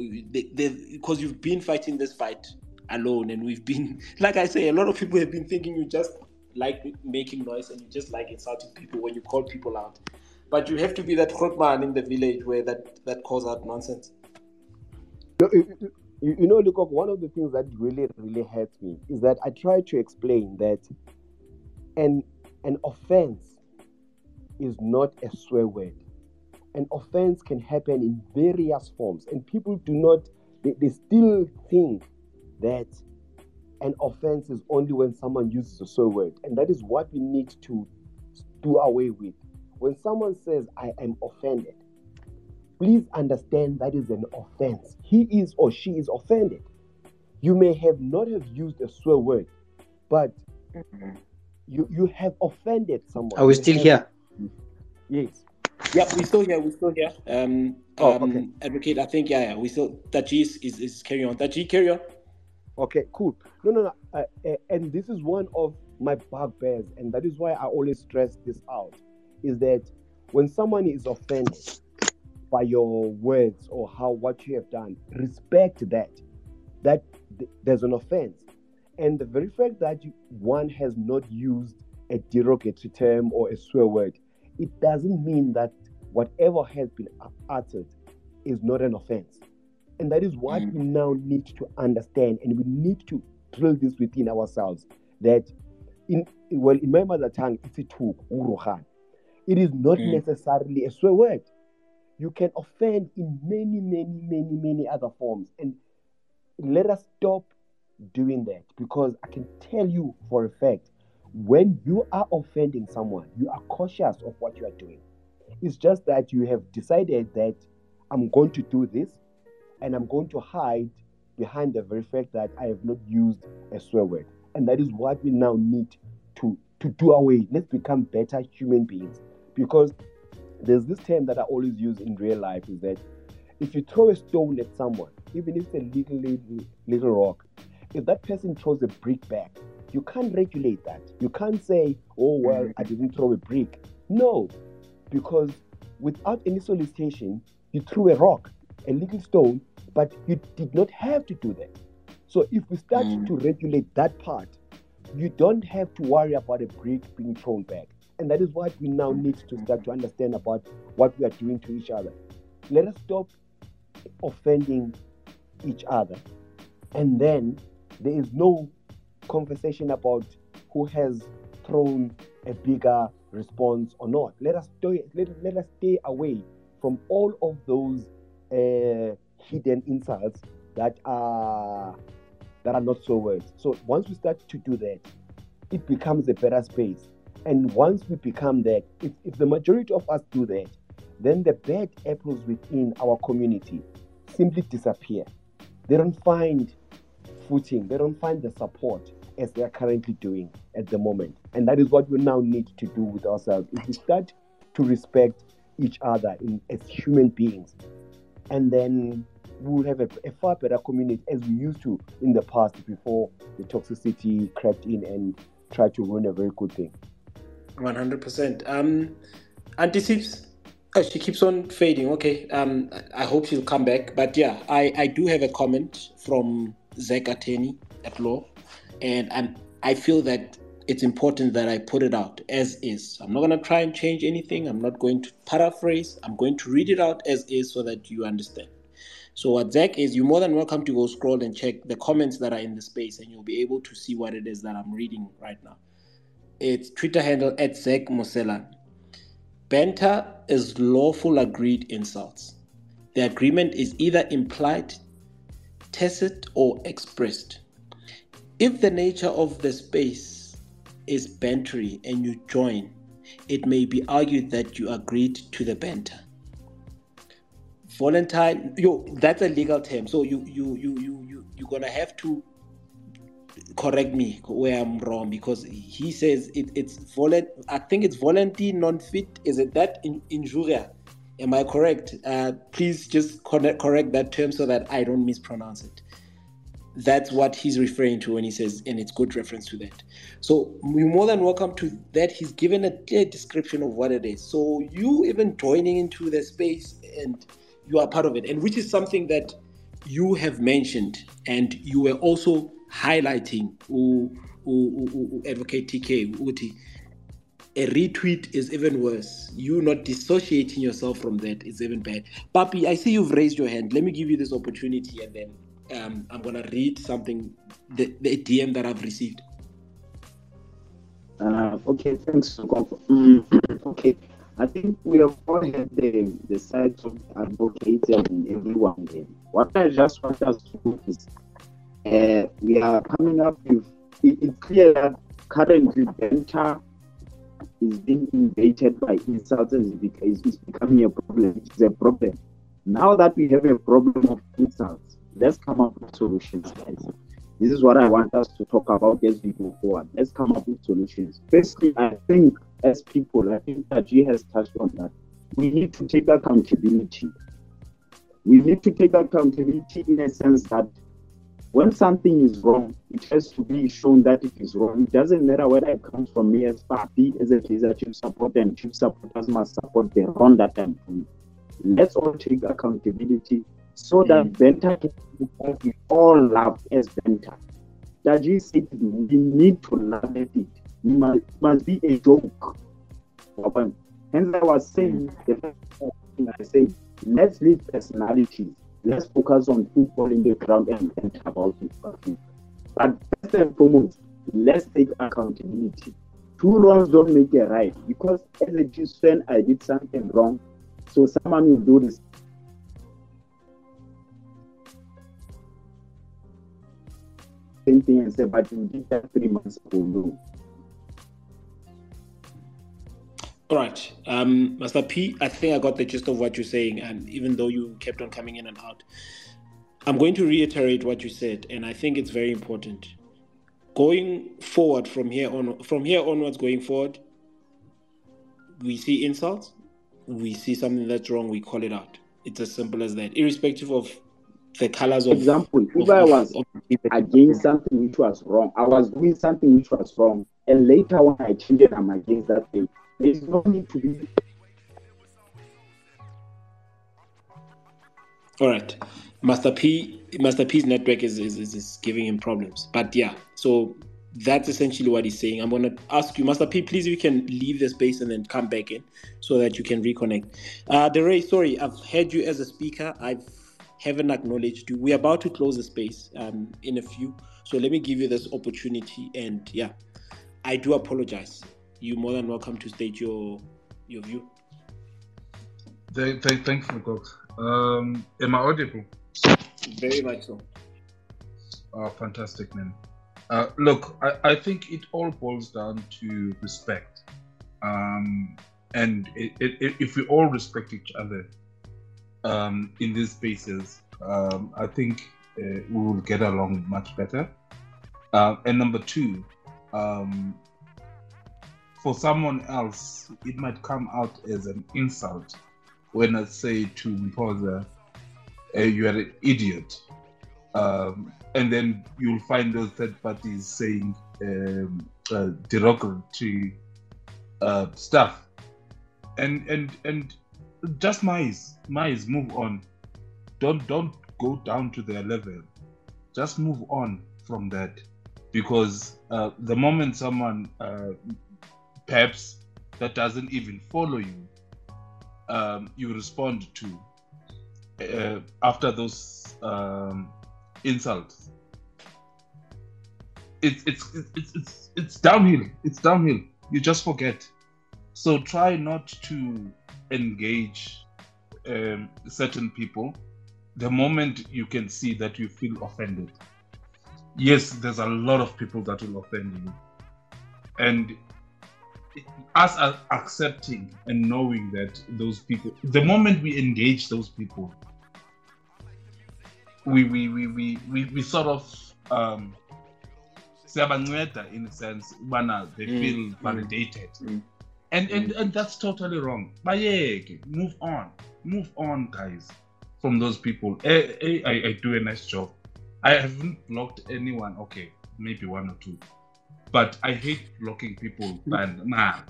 because you've been fighting this fight alone, and we've been, like I say, a lot of people have been thinking you just like making noise and you just like insulting people when you call people out, but you have to be that hot man in the village where that that calls out nonsense. You, you know, look, one of the things that really, really hurts me is that I try to explain that an an offense is not a swear word. An offense can happen in various forms, and people do not, they, they still think that an offense is only when someone uses a swear word. And that is what we need to do away with. When someone says, I am offended, please understand that is an offense. He is or she is offended. You may have not have used a swear word, but mm-hmm. you, you have offended someone. Are we still here? Yes. Yep, we still here. We're still here. Um, oh, um, okay. Advocate, I think yeah, yeah. We still Taji is, is is carry on. Taji, carry on. Okay, cool. No, no, no. Uh, uh, and this is one of my bugbears, and that is why I always stress this out: is that when someone is offended by your words or how what you have done, respect that. That th- there's an offense, and the very fact that you, one has not used a derogatory term or a swear word it doesn't mean that whatever has been uttered is not an offense. And that is what mm. we now need to understand, and we need to drill this within ourselves that in well in my mother tongue it's a tu uruhan. It is not mm. necessarily a swear word. You can offend in many, many, many, many other forms. And let us stop doing that because I can tell you for a fact when you are offending someone, you are cautious of what you are doing. It's just that you have decided that I'm going to do this and I'm going to hide behind the very fact that I have not used a swear word. And that is what we now need to, to do away. Let's become better human beings. Because there's this term that I always use in real life is that if you throw a stone at someone, even if it's a little, little, little rock, if that person throws a brick back, you can't regulate that. You can't say, oh, well, I didn't throw a brick. No, because without any solicitation, you threw a rock, a little stone, but you did not have to do that. So if we start mm. to regulate that part, you don't have to worry about a brick being thrown back. And that is what we now need to start to understand about what we are doing to each other. Let us stop offending each other. And then there is no conversation about who has thrown a bigger response or not. Let us stay, let, let us stay away from all of those uh, hidden insults that are that are not so words. So once we start to do that, it becomes a better space. And once we become that, if, if the majority of us do that, then the bad apples within our community simply disappear. They don't find footing, they don't find the support as they are currently doing at the moment. And that is what we now need to do with ourselves. If we start to respect each other in, as human beings, and then we will have a, a, far better community as we used to in the past before the toxicity crept in and tried to ruin a very good thing. 100%. Um, Auntie oh, she keeps on fading. Okay. Um, I hope she'll come back. But yeah, I, I do have a comment from Zach Attorney at law and I'm I feel that it's important that I put it out as is. I'm not going to try and change anything. I'm not going to paraphrase. I'm going to read it out as is so that you understand. So what Zach is, you're more than welcome to go scroll and check the comments that are in the space, and you'll be able to see what it is that I'm reading right now. It's Twitter handle at Zach Mosela. Banter is lawful agreed insults. The agreement is either implied, tacit, or expressed. If the nature of the space is bantery and you join, it may be argued that you agreed to the banter. Volatile, yo, that's a legal term. So you you you you you you're gonna have to correct me where I'm wrong because he says it, it's volent. I think it's volunteer non-fit. Is it that in injuria? Am I correct? Uh, please just correct that term so that I don't mispronounce it. That's what he's referring to when he says, and it's good reference to that. So we're more than welcome to that. He's given a clear description of what it is. So you even joining into the space and you are part of it, and which is something that you have mentioned, and you were also highlighting u, u, u, advocate TK Uti. A retweet is even worse. You not dissociating yourself from that is even bad. Papi, I see you've raised your hand. Let me give you this opportunity and then um, I'm gonna read something the, the DM that I've received. Uh, okay, thanks. Mm, okay, I think we have all had the, the sides of advocates and everyone there. What I just want us to do is uh, we are coming up with it, it's clear that currently banter is being invaded by insults and it's becoming a problem. It's a problem. Now that we have a problem of insults, let's come up with solutions, guys. This is what I want us to talk about as we go forward. Let's come up with solutions. Firstly, I think as people, I think that G has touched on that. We need to take accountability. We need to take accountability in a sense that when something is wrong, it has to be shown that it is wrong. It doesn't matter whether it comes from me as party, as a Kaizer Chief supporter, and Chief supporters must support the wrong that I'm doing. Let's all take accountability so that mm. Benta can be all love as Benta. Daji said we need to at it. It must, must be a joke. Hence, I was saying, I said, let's leave personalities let's focus on football in the ground and think about it. But first and foremost, let's take accountability. Two wrongs don't make a right because as a Chiefs fan, I did something wrong, so someone will do this. Same thing and say, but you did that three months ago. All right, um, Master P, I think I got the gist of what you're saying, and even though you kept on coming in and out, I'm going to reiterate what you said, and I think it's very important. Going forward from here on, from here onwards, going forward, we see insults, we see something that's wrong, we call it out. It's as simple as that, irrespective of the colors of. Example: If of, I was of, against something which was wrong, I was doing something which was wrong, and later when I changed it, I'm against that thing there's no need to be. All right. Master P Master P's network is, is, is giving him problems. But yeah, so that's essentially what he's saying. I'm gonna ask you, Master P, please, if you can leave the space and then come back in so that you can reconnect. Uh DeRay, sorry, I've heard you as a speaker. I haven't acknowledged you. We're about to close the space um in a few. So let me give you this opportunity and yeah, I do apologize you're more than welcome to state your your view. Thank, thank, thanks for the Um, am I audible? Very much so. Oh, fantastic, man. Uh, look, I, I think it all boils down to respect. Um, and it, it, if we all respect each other um, in these spaces, um, I think uh, we will get along much better. Uh, and number two, um, for someone else, it might come out as an insult when I say to Mpoza, you are an idiot. Um, and then you'll find those third parties saying um, uh, derogatory uh, stuff. And and and just mice, mice, move on. Don't don't go down to their level. Just move on from that. because uh, the moment someone uh, perhaps that doesn't even follow you, um, you respond to uh, after those um, insults. It's, it's it's it's it's downhill. It's downhill. You just forget. So try not to engage um, certain people the moment you can see that you feel offended. Yes, there's a lot of people that will offend you, and us accepting and knowing that those people, the moment we engage those people, we we we we, we, we sort of um, in a sense, when they mm, feel mm. validated. Mm. And, and mm. and that's totally wrong. But yeah, move on. Move on, guys, from those people. I, I, I do a nice job. I haven't blocked anyone. Okay, maybe one or two. But I hate blocking people mm. and man.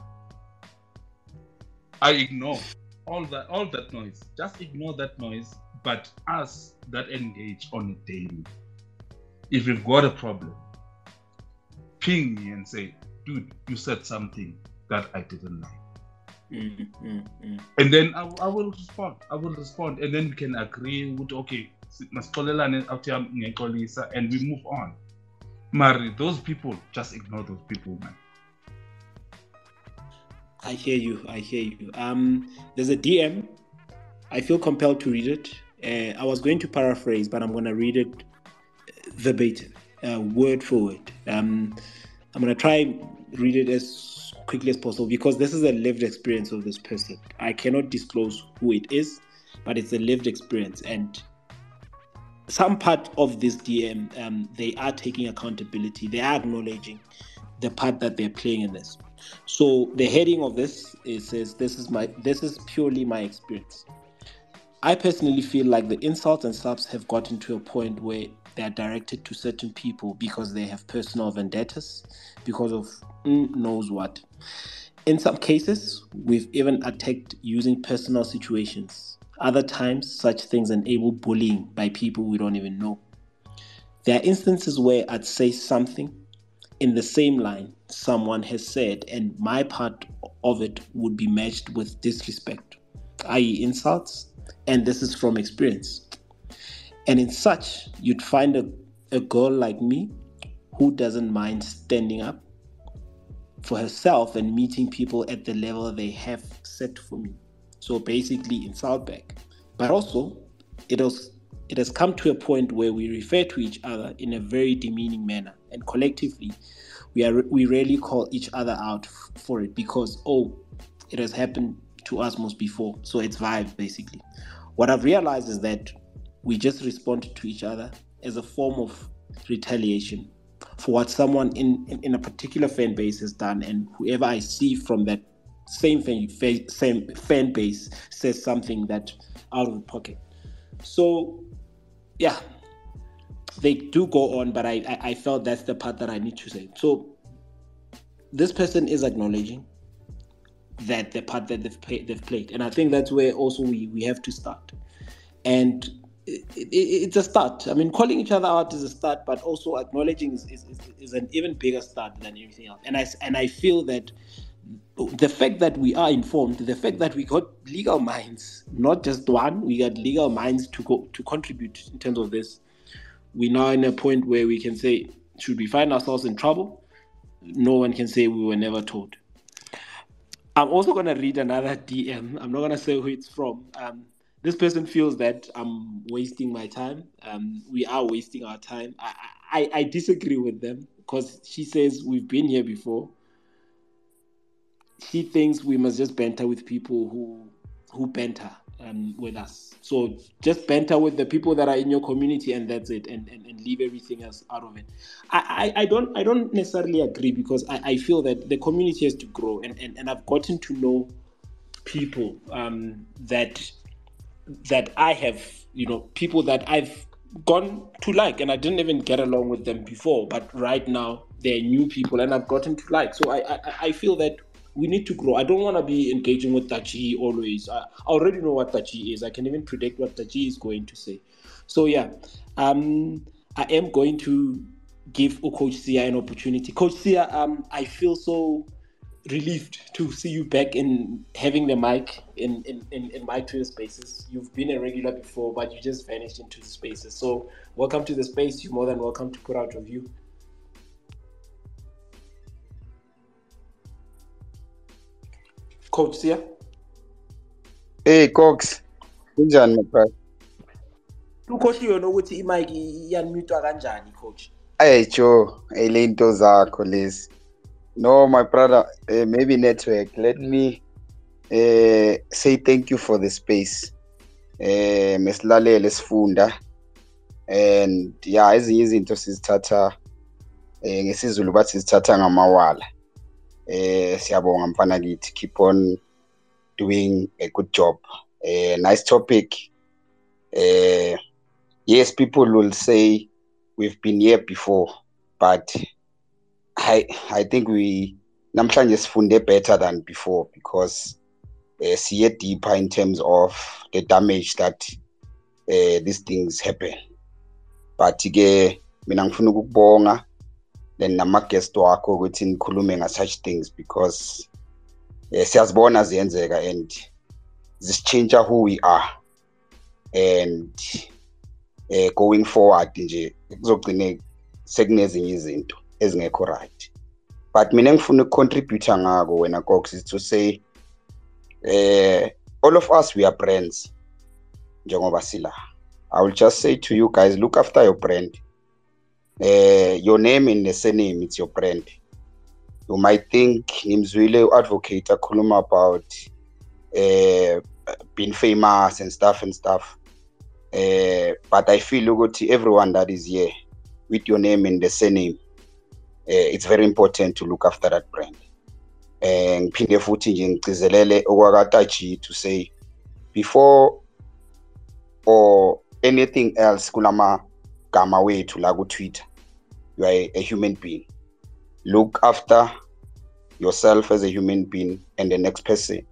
I ignore all that all that noise. Just ignore that noise. But us that engage on a daily, if you've got a problem, ping me and say, dude, you said something that I didn't like. Mm, mm, mm. And then I, I, will respond. I will respond. And then we can agree with okay, and we move on. Mari, those people, just ignore those people, man. I hear you. I hear you. Um, there's a DM. I feel compelled to read it. Uh, I was going to paraphrase, but I'm going to read it verbatim, uh, word for word. Um, I'm going to try read it as quickly as possible because this is a lived experience of this person. I cannot disclose who it is, but it's a lived experience. And some part of this DM, um, they are taking accountability. They are acknowledging the part that they're playing in this. So the heading of this is says this is my this is purely my experience. I personally feel like the insults and slaps have gotten to a point where they are directed to certain people because they have personal vendettas, because of mm, knows what. In some cases, we've even attacked using personal situations. Other times, such things enable bullying by people we don't even know. There are instances where I'd say something in the same line someone has said, and my part of it would be matched with disrespect, i.e., insults and this is from experience. And in such, you'd find a, a girl like me who doesn't mind standing up for herself and meeting people at the level they have set for me. So basically, insult back. But also, it has it has come to a point where we refer to each other in a very demeaning manner, and collectively, we are we rarely call each other out for it because oh, it has happened to us most before. So it's vibe basically. What I've realized is that we just respond to each other as a form of retaliation for what someone in, in, in a particular fan base has done, and whoever I see from that same fan, same fan base says something that out of the pocket. So, yeah, they do go on, but I, I, I felt that's the part that I need to say. So, this person is acknowledging that the part that they've, play, they've played. And I think that's where also we, we have to start. And it, it, it's a start. I mean, calling each other out is a start, but also acknowledging is, is, is an even bigger start than anything else. And I, and I feel that the fact that we are informed, the fact that we got legal minds, not just one, we got legal minds to go to contribute in terms of this. We're now in a point where we can say, should we find ourselves in trouble? No one can say we were never told. I'm also going to read another DM. I'm not going to say who it's from. Um, this person feels that I'm wasting my time. Um, we are wasting our time. I, I, I disagree with them because she says we've been here before. She thinks we must just banter with people who who banter um, with us. So just banter with the people that are in your community, and that's it, and, and, and leave everything else out of it. I, I, I don't I don't necessarily agree because I, I feel that the community has to grow, and, and, and I've gotten to know people um, that that I have, you know, people that I've gone to like, and I didn't even get along with them before, but right now they're new people, and I've gotten to like. So I I, I feel that we need to grow. I don't want to be engaging with Tachi always. I, I already know what Tachi is. I can even predict what Tachi is going to say. So yeah, um, I am going to give Coach Sia an opportunity. Coach Sia, um, I feel so relieved to see you back in having the mic in, in, in, in my Twitter spaces. You've been a regular before, but you just vanished into the spaces. So welcome to the space. You're more than welcome to put out your view. Coach Sia. Hey Cox. Kunjani? Coach yona ukuthi i-mic iyanmutwa uh, kanjani coach? Hey Joe, ile into zakho lezi. No my brother, uh, maybe network. Let me uh, say thank you for the space. Eh mesilalele sifunda and yeah ezinye izinto sizithatha eh ngesizulu bathi sizithatha ngamawala. Eh siyabonga mfana kithi keep on doing a good job. Uh, nice topic. Yes, people will say we've been here before, but I I think we namhlanje sifunde better than before because uh, see deeper in terms of the damage that uh, these things happen. But ke mina ngifuna ukubonga then nama-guest wakho ukuthi nikhulume nga-such things because uh, siyazibona ziyenzeka and zisitshintsha who we are and uh, going forward nje kuzogcine sekunezinye izinto ezingekho right. But mina engifuna ukucontributor ngako wena Cox is to say uh, all of us we are brands njengoba sila. I will just say to you guys look after your brand. Uh, your name in the surname it's your brand. You might think ngimzwile u-advocate akhuluma about uh, being famous and stuff and stuff. But i feel ukuthi everyone that is here with your name in the surname it's very important to look after that brand. Eh ngiphinde futhi nje ngicizelele okwakataji to say before or anything else kulama gama wethu la ku Twitter you are a, human being. Look after yourself as a human being and the next person.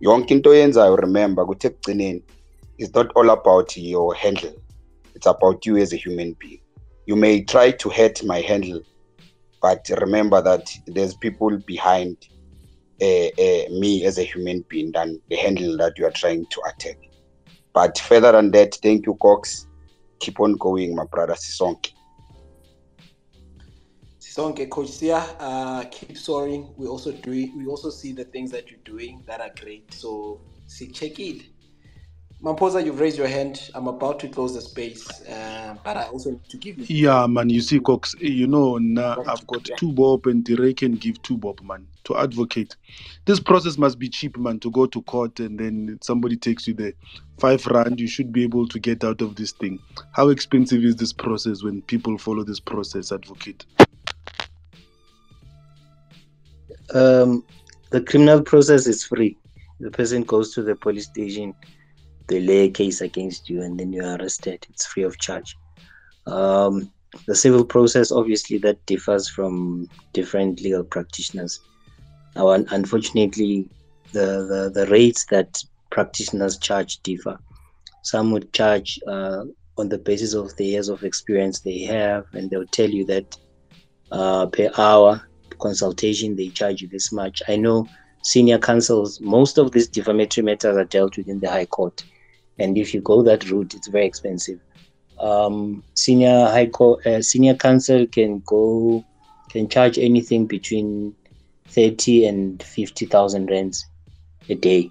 Yonke into oyenzayo remember ukuthi ekugcineni it's not all about your handle. It's about you as a human being. You may try to hurt my handle but remember that there's people behind uh, uh, me as a human being than the handle that you are trying to attack but further than that thank you cox keep on going my brother sisonke Sonke, Coach Sia, uh, keep soaring. We also doing. We also see the things that you're doing that are great. So, see, check it. Mamposa, you've raised your hand. I'm about to close the space, uh, but I also need to give you. Yeah, man. You see, Cox. You know, now I've got two bob, and Dire can give two bob, man, to advocate. This process must be cheap, man. To go to court and then somebody takes you there, five rand. You should be able to get out of this thing. How expensive is this process when people follow this process, advocate? Um, the criminal process is free. The person goes to the police station, they lay a case against you, and then you are arrested. It's free of charge. Um, the civil process, obviously, that differs from different legal practitioners. Now, unfortunately, the, the, the rates that practitioners charge differ. Some would charge uh, on the basis of the years of experience they have, and they'll tell you that uh, per hour consultation they charge you this much. I know senior counsels, most of these defamatory matters are dealt with in the High Court, and if you go that route, it's very expensive. Um, senior High Court, uh, senior counsel can go can charge anything between thirty and fifty thousand rands a day.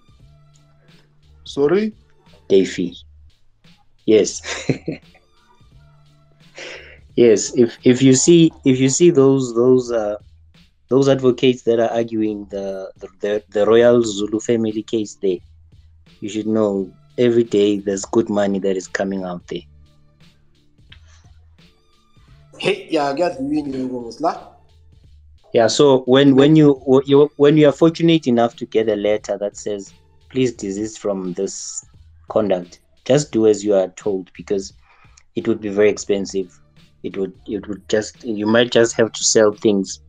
Sorry, day fee. Yes. yes if if you see if you see those those uh those advocates that are arguing the, the the, the royal zulu family case there you should know every day there's good money that is coming out there. Hey, yeah, I got you la. yeah so when when you you when you are fortunate enough to get a letter that says please desist from this conduct just do as you are told because it would be very expensive. It would it would just you might just have to sell things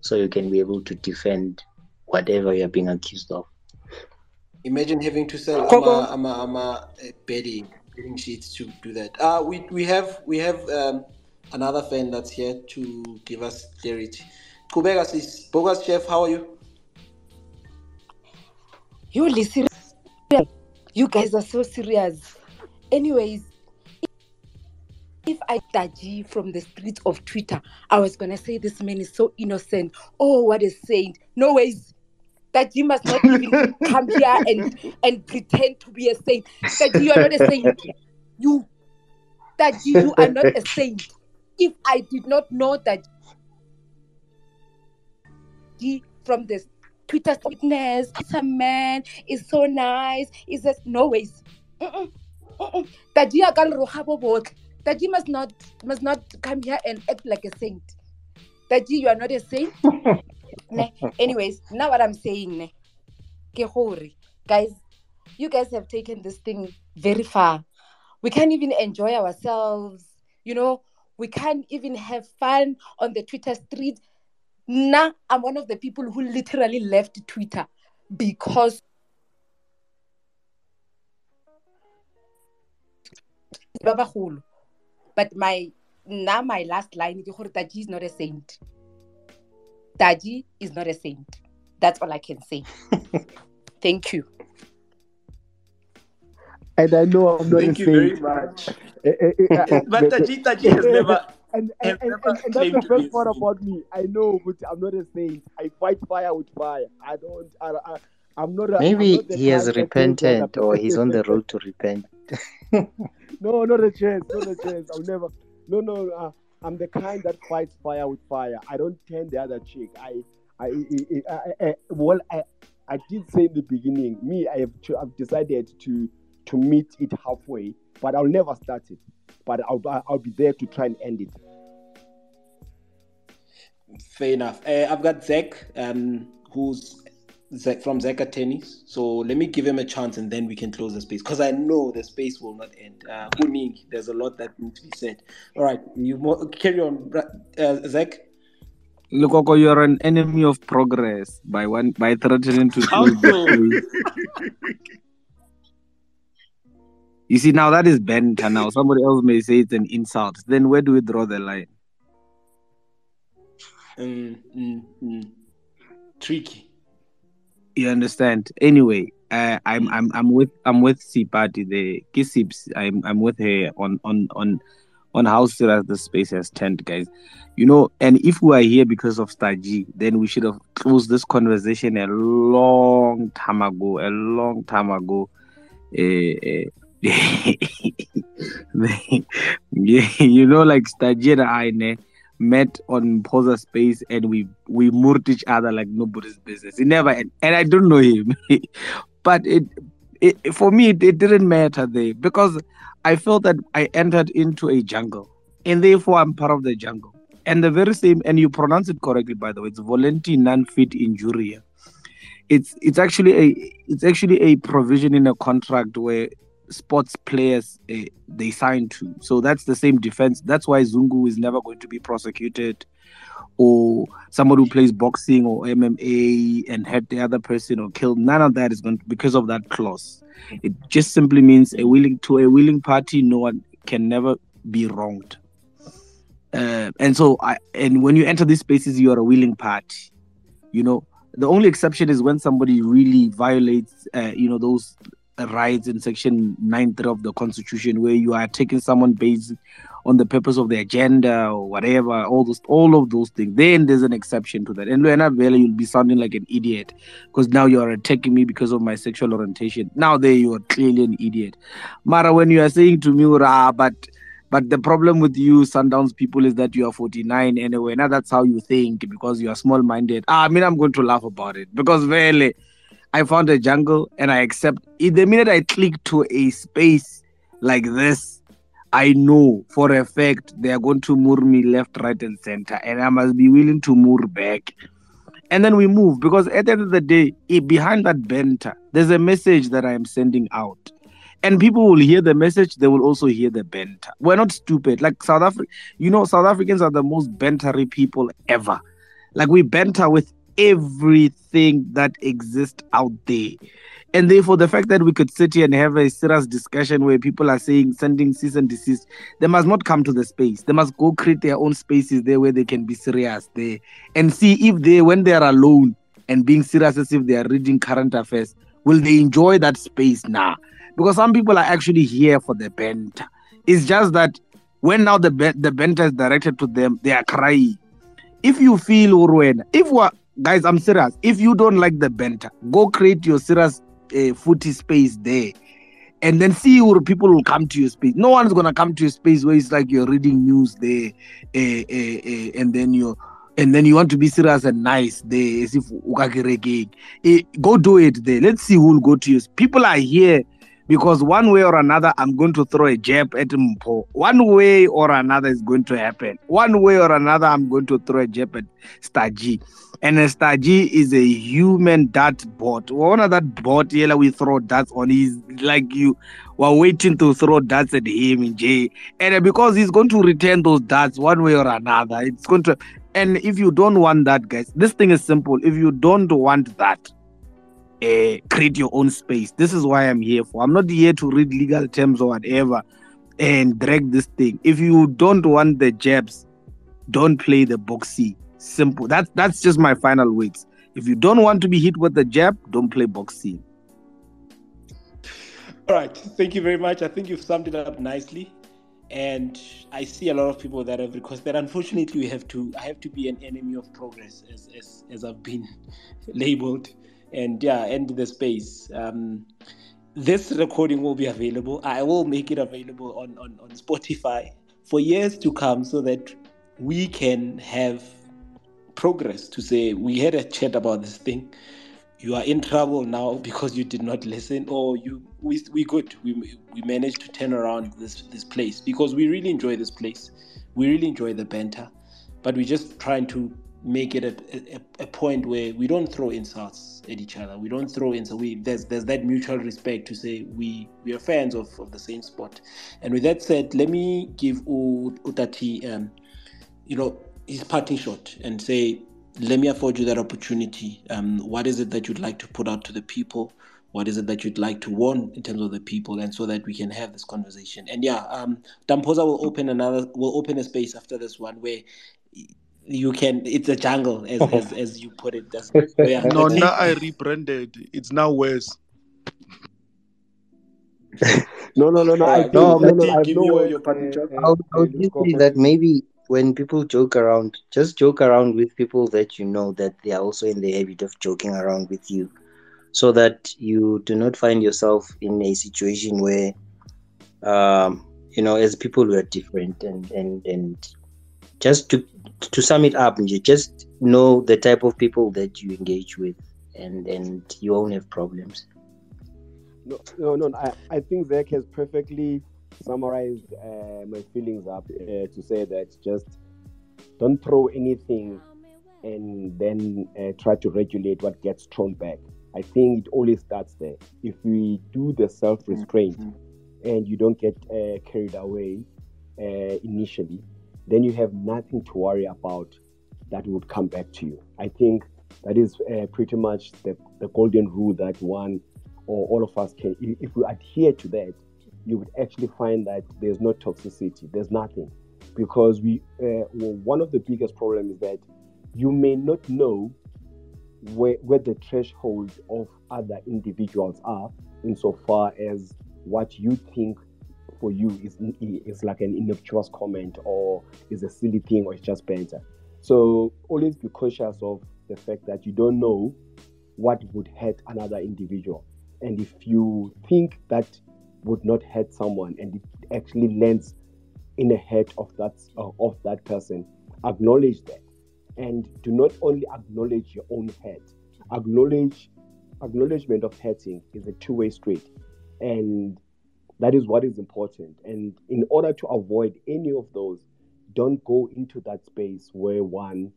so you can be able to defend whatever you're being accused of Imagine having to sell ama, ama, ama uh, bedding, bedding sheets to do that. Uh, we, we have we have um, another fan that's here to give us clarity. Kubega says, Bogas Chef, how are you? You listen. You guys are so serious. Anyways, if I Taji from the streets of Twitter, I was gonna say this man is so innocent. Oh, what a saint. No ways. That you must not even come here and and pretend to be a saint. That you are not a saint. You that you are not a saint. If I did not know that from the Twitter witness, it's a man, it's so nice, it's just no ways. That you are that you must not must not come here and act like a saint. That you, you are not a saint. Ne? Anyways, now what I'm saying, ne? guys, you guys have taken this thing very far. We can't even enjoy ourselves. You know, we can't even have fun on the Twitter street. Now, I'm one of the people who literally left Twitter because but my now my last line is Taji is not a saint. Taji is not a saint. That's all I can say. Thank you. And I know I'm not Thank a you saint. very much. Eh, eh, eh, but the- Taji Taji has never and, and, and, and, and that's the to be a first part saint. about me. I know, but I'm not a saint. I fight fire with fire. I don't. I, I, I'm not. A, I'm Maybe not he has type that kills other repented or he's on the road to repent. no, not a chance. Not a chance. I'll never. No, no. Uh, I'm the kind that fights fire with fire. I don't turn the other cheek. I, I, I, I, I, well, I, I did say in the beginning. Me, I have, cho- I've decided to to meet it halfway, but I'll never start it. But I'll, I'll be there to try and end it. Fair enough. Uh, I've got Zach, um, who's Zach from Zaka Tennis. So let me give him a chance and then we can close the space because I know the space will not end. Uh, Kuning, there's a lot that needs to be said. All right, you mo- carry on, bra- uh, Zach. Lokoko, you're an enemy of progress by one by threatening to How close the space. You see, now that is banter. Now somebody else may say it's an insult. Then where do we draw the line? Mm, mm, mm. Tricky. You understand? Anyway, uh, I'm I'm I'm with I'm with Sipati the Kisips. I'm I'm with her on on on on how serious the space has turned, guys. You know, and if we are here because of Staji, then we should have closed this conversation a long time ago. A long time ago. Uh, yeah, you know, like Staji and I met on Posa Space and we we murdered each other like nobody's business. It never end. and I don't know him, but it, it for me it, it didn't matter there because I felt that I entered into a jungle and therefore I'm part of the jungle. And the very same, and you pronounce it correctly by the way, it's volenti non fit injuria. It's it's actually a it's actually a provision in a contract where sports players uh, they sign to. So that's the same defense. That's why Zungu is never going to be prosecuted, or somebody who plays boxing or MMA and hurt the other person or killed. None of that is going to, because of that clause. It just simply means a willing to a willing party. No one can never be wronged. Uh, and so I and when you enter these spaces, you are a willing party. You know, the only exception is when somebody really violates, uh, you know, those rights in section 9.3 of the constitution where you are taking someone based on the purpose of the agenda or whatever all those all of those things then there's an exception to that. And Luena Vela, you'll be sounding like an idiot because now you are attacking me because of my sexual orientation. Now there you are clearly an idiot. Mara when you are saying to me "Rah, but but the problem with you sundowns people is that you are 49 anyway. Now that's how you think because you are small minded ah, i mean i'm going to laugh about it because really I found a jungle and I accept it. The minute I click to a space like this, I know for a fact they are going to move me left, right, and center, and I must be willing to move back. And then we move because at the end of the day, eh, behind that banter, there's a message that I am sending out. And people will hear the message, they will also hear the banter. We're not stupid. Like South Africa, you know, South Africans are the most bantery people ever. Like we banter with everything that exists out there And therefore, the fact that we could sit here and have a serious discussion where people are saying sending cease and desist, they must not come to the space. They must go create their own spaces there where they can be serious there and see if they, when they are alone and being serious as if they are reading current affairs, will they enjoy that space now? Because some people are actually here for the banter. It's just that when now the the banter is directed to them, they are crying. If you feel Urwen, if guys, I'm serious. If you don't like the banter, go create your serious uh, footy space there and then see where people will come to your space. No one's gonna come to your space where it's like you're reading news there, uh, uh, uh, and then you and then you want to be serious and nice there, as if uh, go do it there. Let's see who will go to you. People are here because one way or another, I'm going to throw a jab at Mpo. One way or another is going to happen. One way or another, I'm going to throw a jab at Staji. And Staji is a human dart bot. One of that bot, yeah, we throw darts on. He's like you were waiting to throw darts at him in J. And because he's going to return those darts one way or another, it's going to. And if you don't want that, guys, this thing is simple. If you don't want that, uh, create your own space. This is why I'm here for. I'm not here to read legal terms or whatever and drag this thing. If you don't want the jabs, don't play the boxy. Simple. That's that's just my final words. If you don't want to be hit with the jab, don't play boxy. All right. Thank you very much. I think you've summed it up nicely. And I see a lot of people that have requested. Unfortunately, we have to. I have to be an enemy of progress, as as, as I've been labeled and yeah, end the space. Um, this recording will be available. I will make it available on, on, on Spotify for years to come so that we can have progress to say we had a chat about this thing you are in trouble now because you did not listen or you we, we good we, we managed to turn around this this place because we really enjoy this place we really enjoy the banter but we're just trying to make it a, a, a, point where we don't throw insults at each other. We don't throw insults. We there's there's that mutual respect to say we we are fans of, of the same sport. And with that said, let me give Utati um, you know his parting shot and say, let me afford you that opportunity. Um, what is it that you'd like to put out to the people? What is it that you'd like to warn in terms of the people, and so that we can have this conversation? And yeah, um, Damposa will open another, will open a space after this one where you can it's a jungle as as, as you put it. That's yeah. no now i rebranded. It's now worse. No no no no i no, no, no, I know your party uh, I'll, I'll just say that maybe when people joke around just joke around with people that you know that they are also in the habit of joking around with you so that you do not find yourself in a situation where um you know as people were different and and and just to to sum it up, you just know the type of people that you engage with, and and you won't have problems. No, no, no. I, I think Zach has perfectly summarized uh, my feelings up uh, to say that just don't throw anything and then uh, try to regulate what gets thrown back. I think it always starts there. If we do the self restraint mm-hmm. and you don't get uh, carried away uh, initially, then you have nothing to worry about that would come back to you. I think that is uh, pretty much the, the golden rule that one or all of us can, if we adhere to that, you would actually find that there's no toxicity, there's nothing. Because we, uh, well, one of the biggest problems is that you may not know where, where the threshold of other individuals are insofar as what you think for you is is like an innocuous comment or is a silly thing or it's just banter. So always be cautious of the fact that you don't know what would hurt another individual. And if you think that would not hurt someone and it actually lands in the head of that uh, of that person, acknowledge that. And do not only acknowledge your own hurt, acknowledge acknowledgement of hurting is a two-way street. And that is what is important. And in order to avoid any of those, don't go into that space where one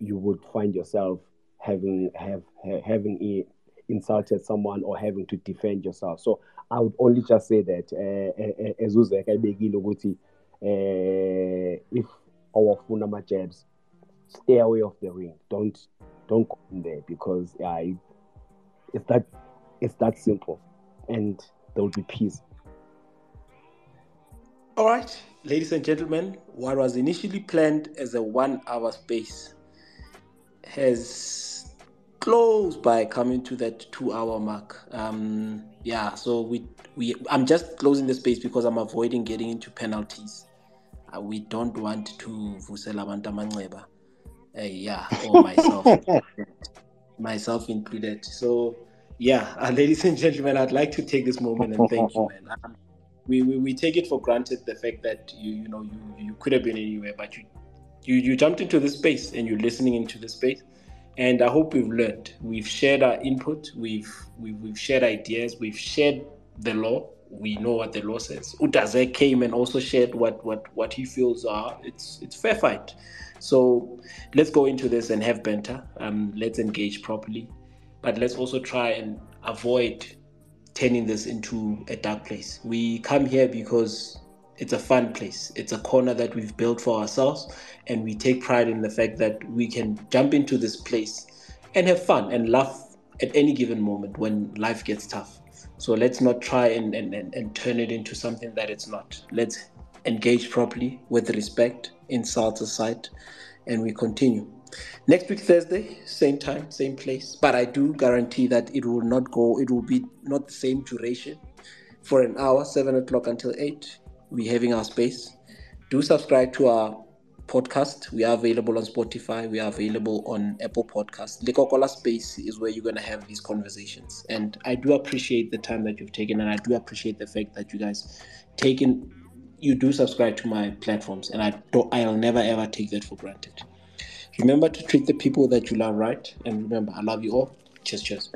you would find yourself having have having insulted someone or having to defend yourself. So I would only just say that eh, eh, eh, as uzeka ebekile ukuthi if awafuna ama jabs stay away of the ring don't don't go in there because yeah it's that It's that simple, and there will be peace. All right, ladies and gentlemen, what was initially planned as a one hour space has closed by coming to that two hour mark. Um, yeah, so we, we I'm just closing the space because I'm avoiding getting into penalties. Uh, we don't want to vusela abantu. Uh, yeah, or myself, myself included. So, yeah, uh, ladies and gentlemen, I'd like to take this moment and thank you, man. Um, we, we, we take it for granted the fact that you you know you you could have been anywhere, but you you you jumped into this space and you're listening into the space. And I hope we've learned. We've shared our input. We've we've, we've shared ideas. We've shared the law. We know what the law says. Utaze came and also shared what what what he feels are. It's it's fair fight. So let's go into this and have banter. Um, let's engage properly, but let's also try and avoid turning this into a dark place. We come here because it's a fun place. It's a corner that we've built for ourselves, and we take pride in the fact that we can jump into this place and have fun and laugh at any given moment when life gets tough. So let's not try and, and, and, and turn it into something that it's not. Let's engage properly with respect, insult aside, and we continue. Next week, Thursday, same time, same place. But I do guarantee that it will not go, it will be not the same duration. For an hour, 7 o'clock until 8, we're having our space. Do subscribe to our podcast. We are available on Spotify. We are available on Apple Podcasts. Lekokola Space is where you're going to have these conversations. And I do appreciate the time that you've taken, and I do appreciate the fact that you guys taken you do subscribe to my platforms, and I don't. I'll never ever take that for granted. Remember to treat the people that you love right, and remember, I love you all. Cheers, cheers.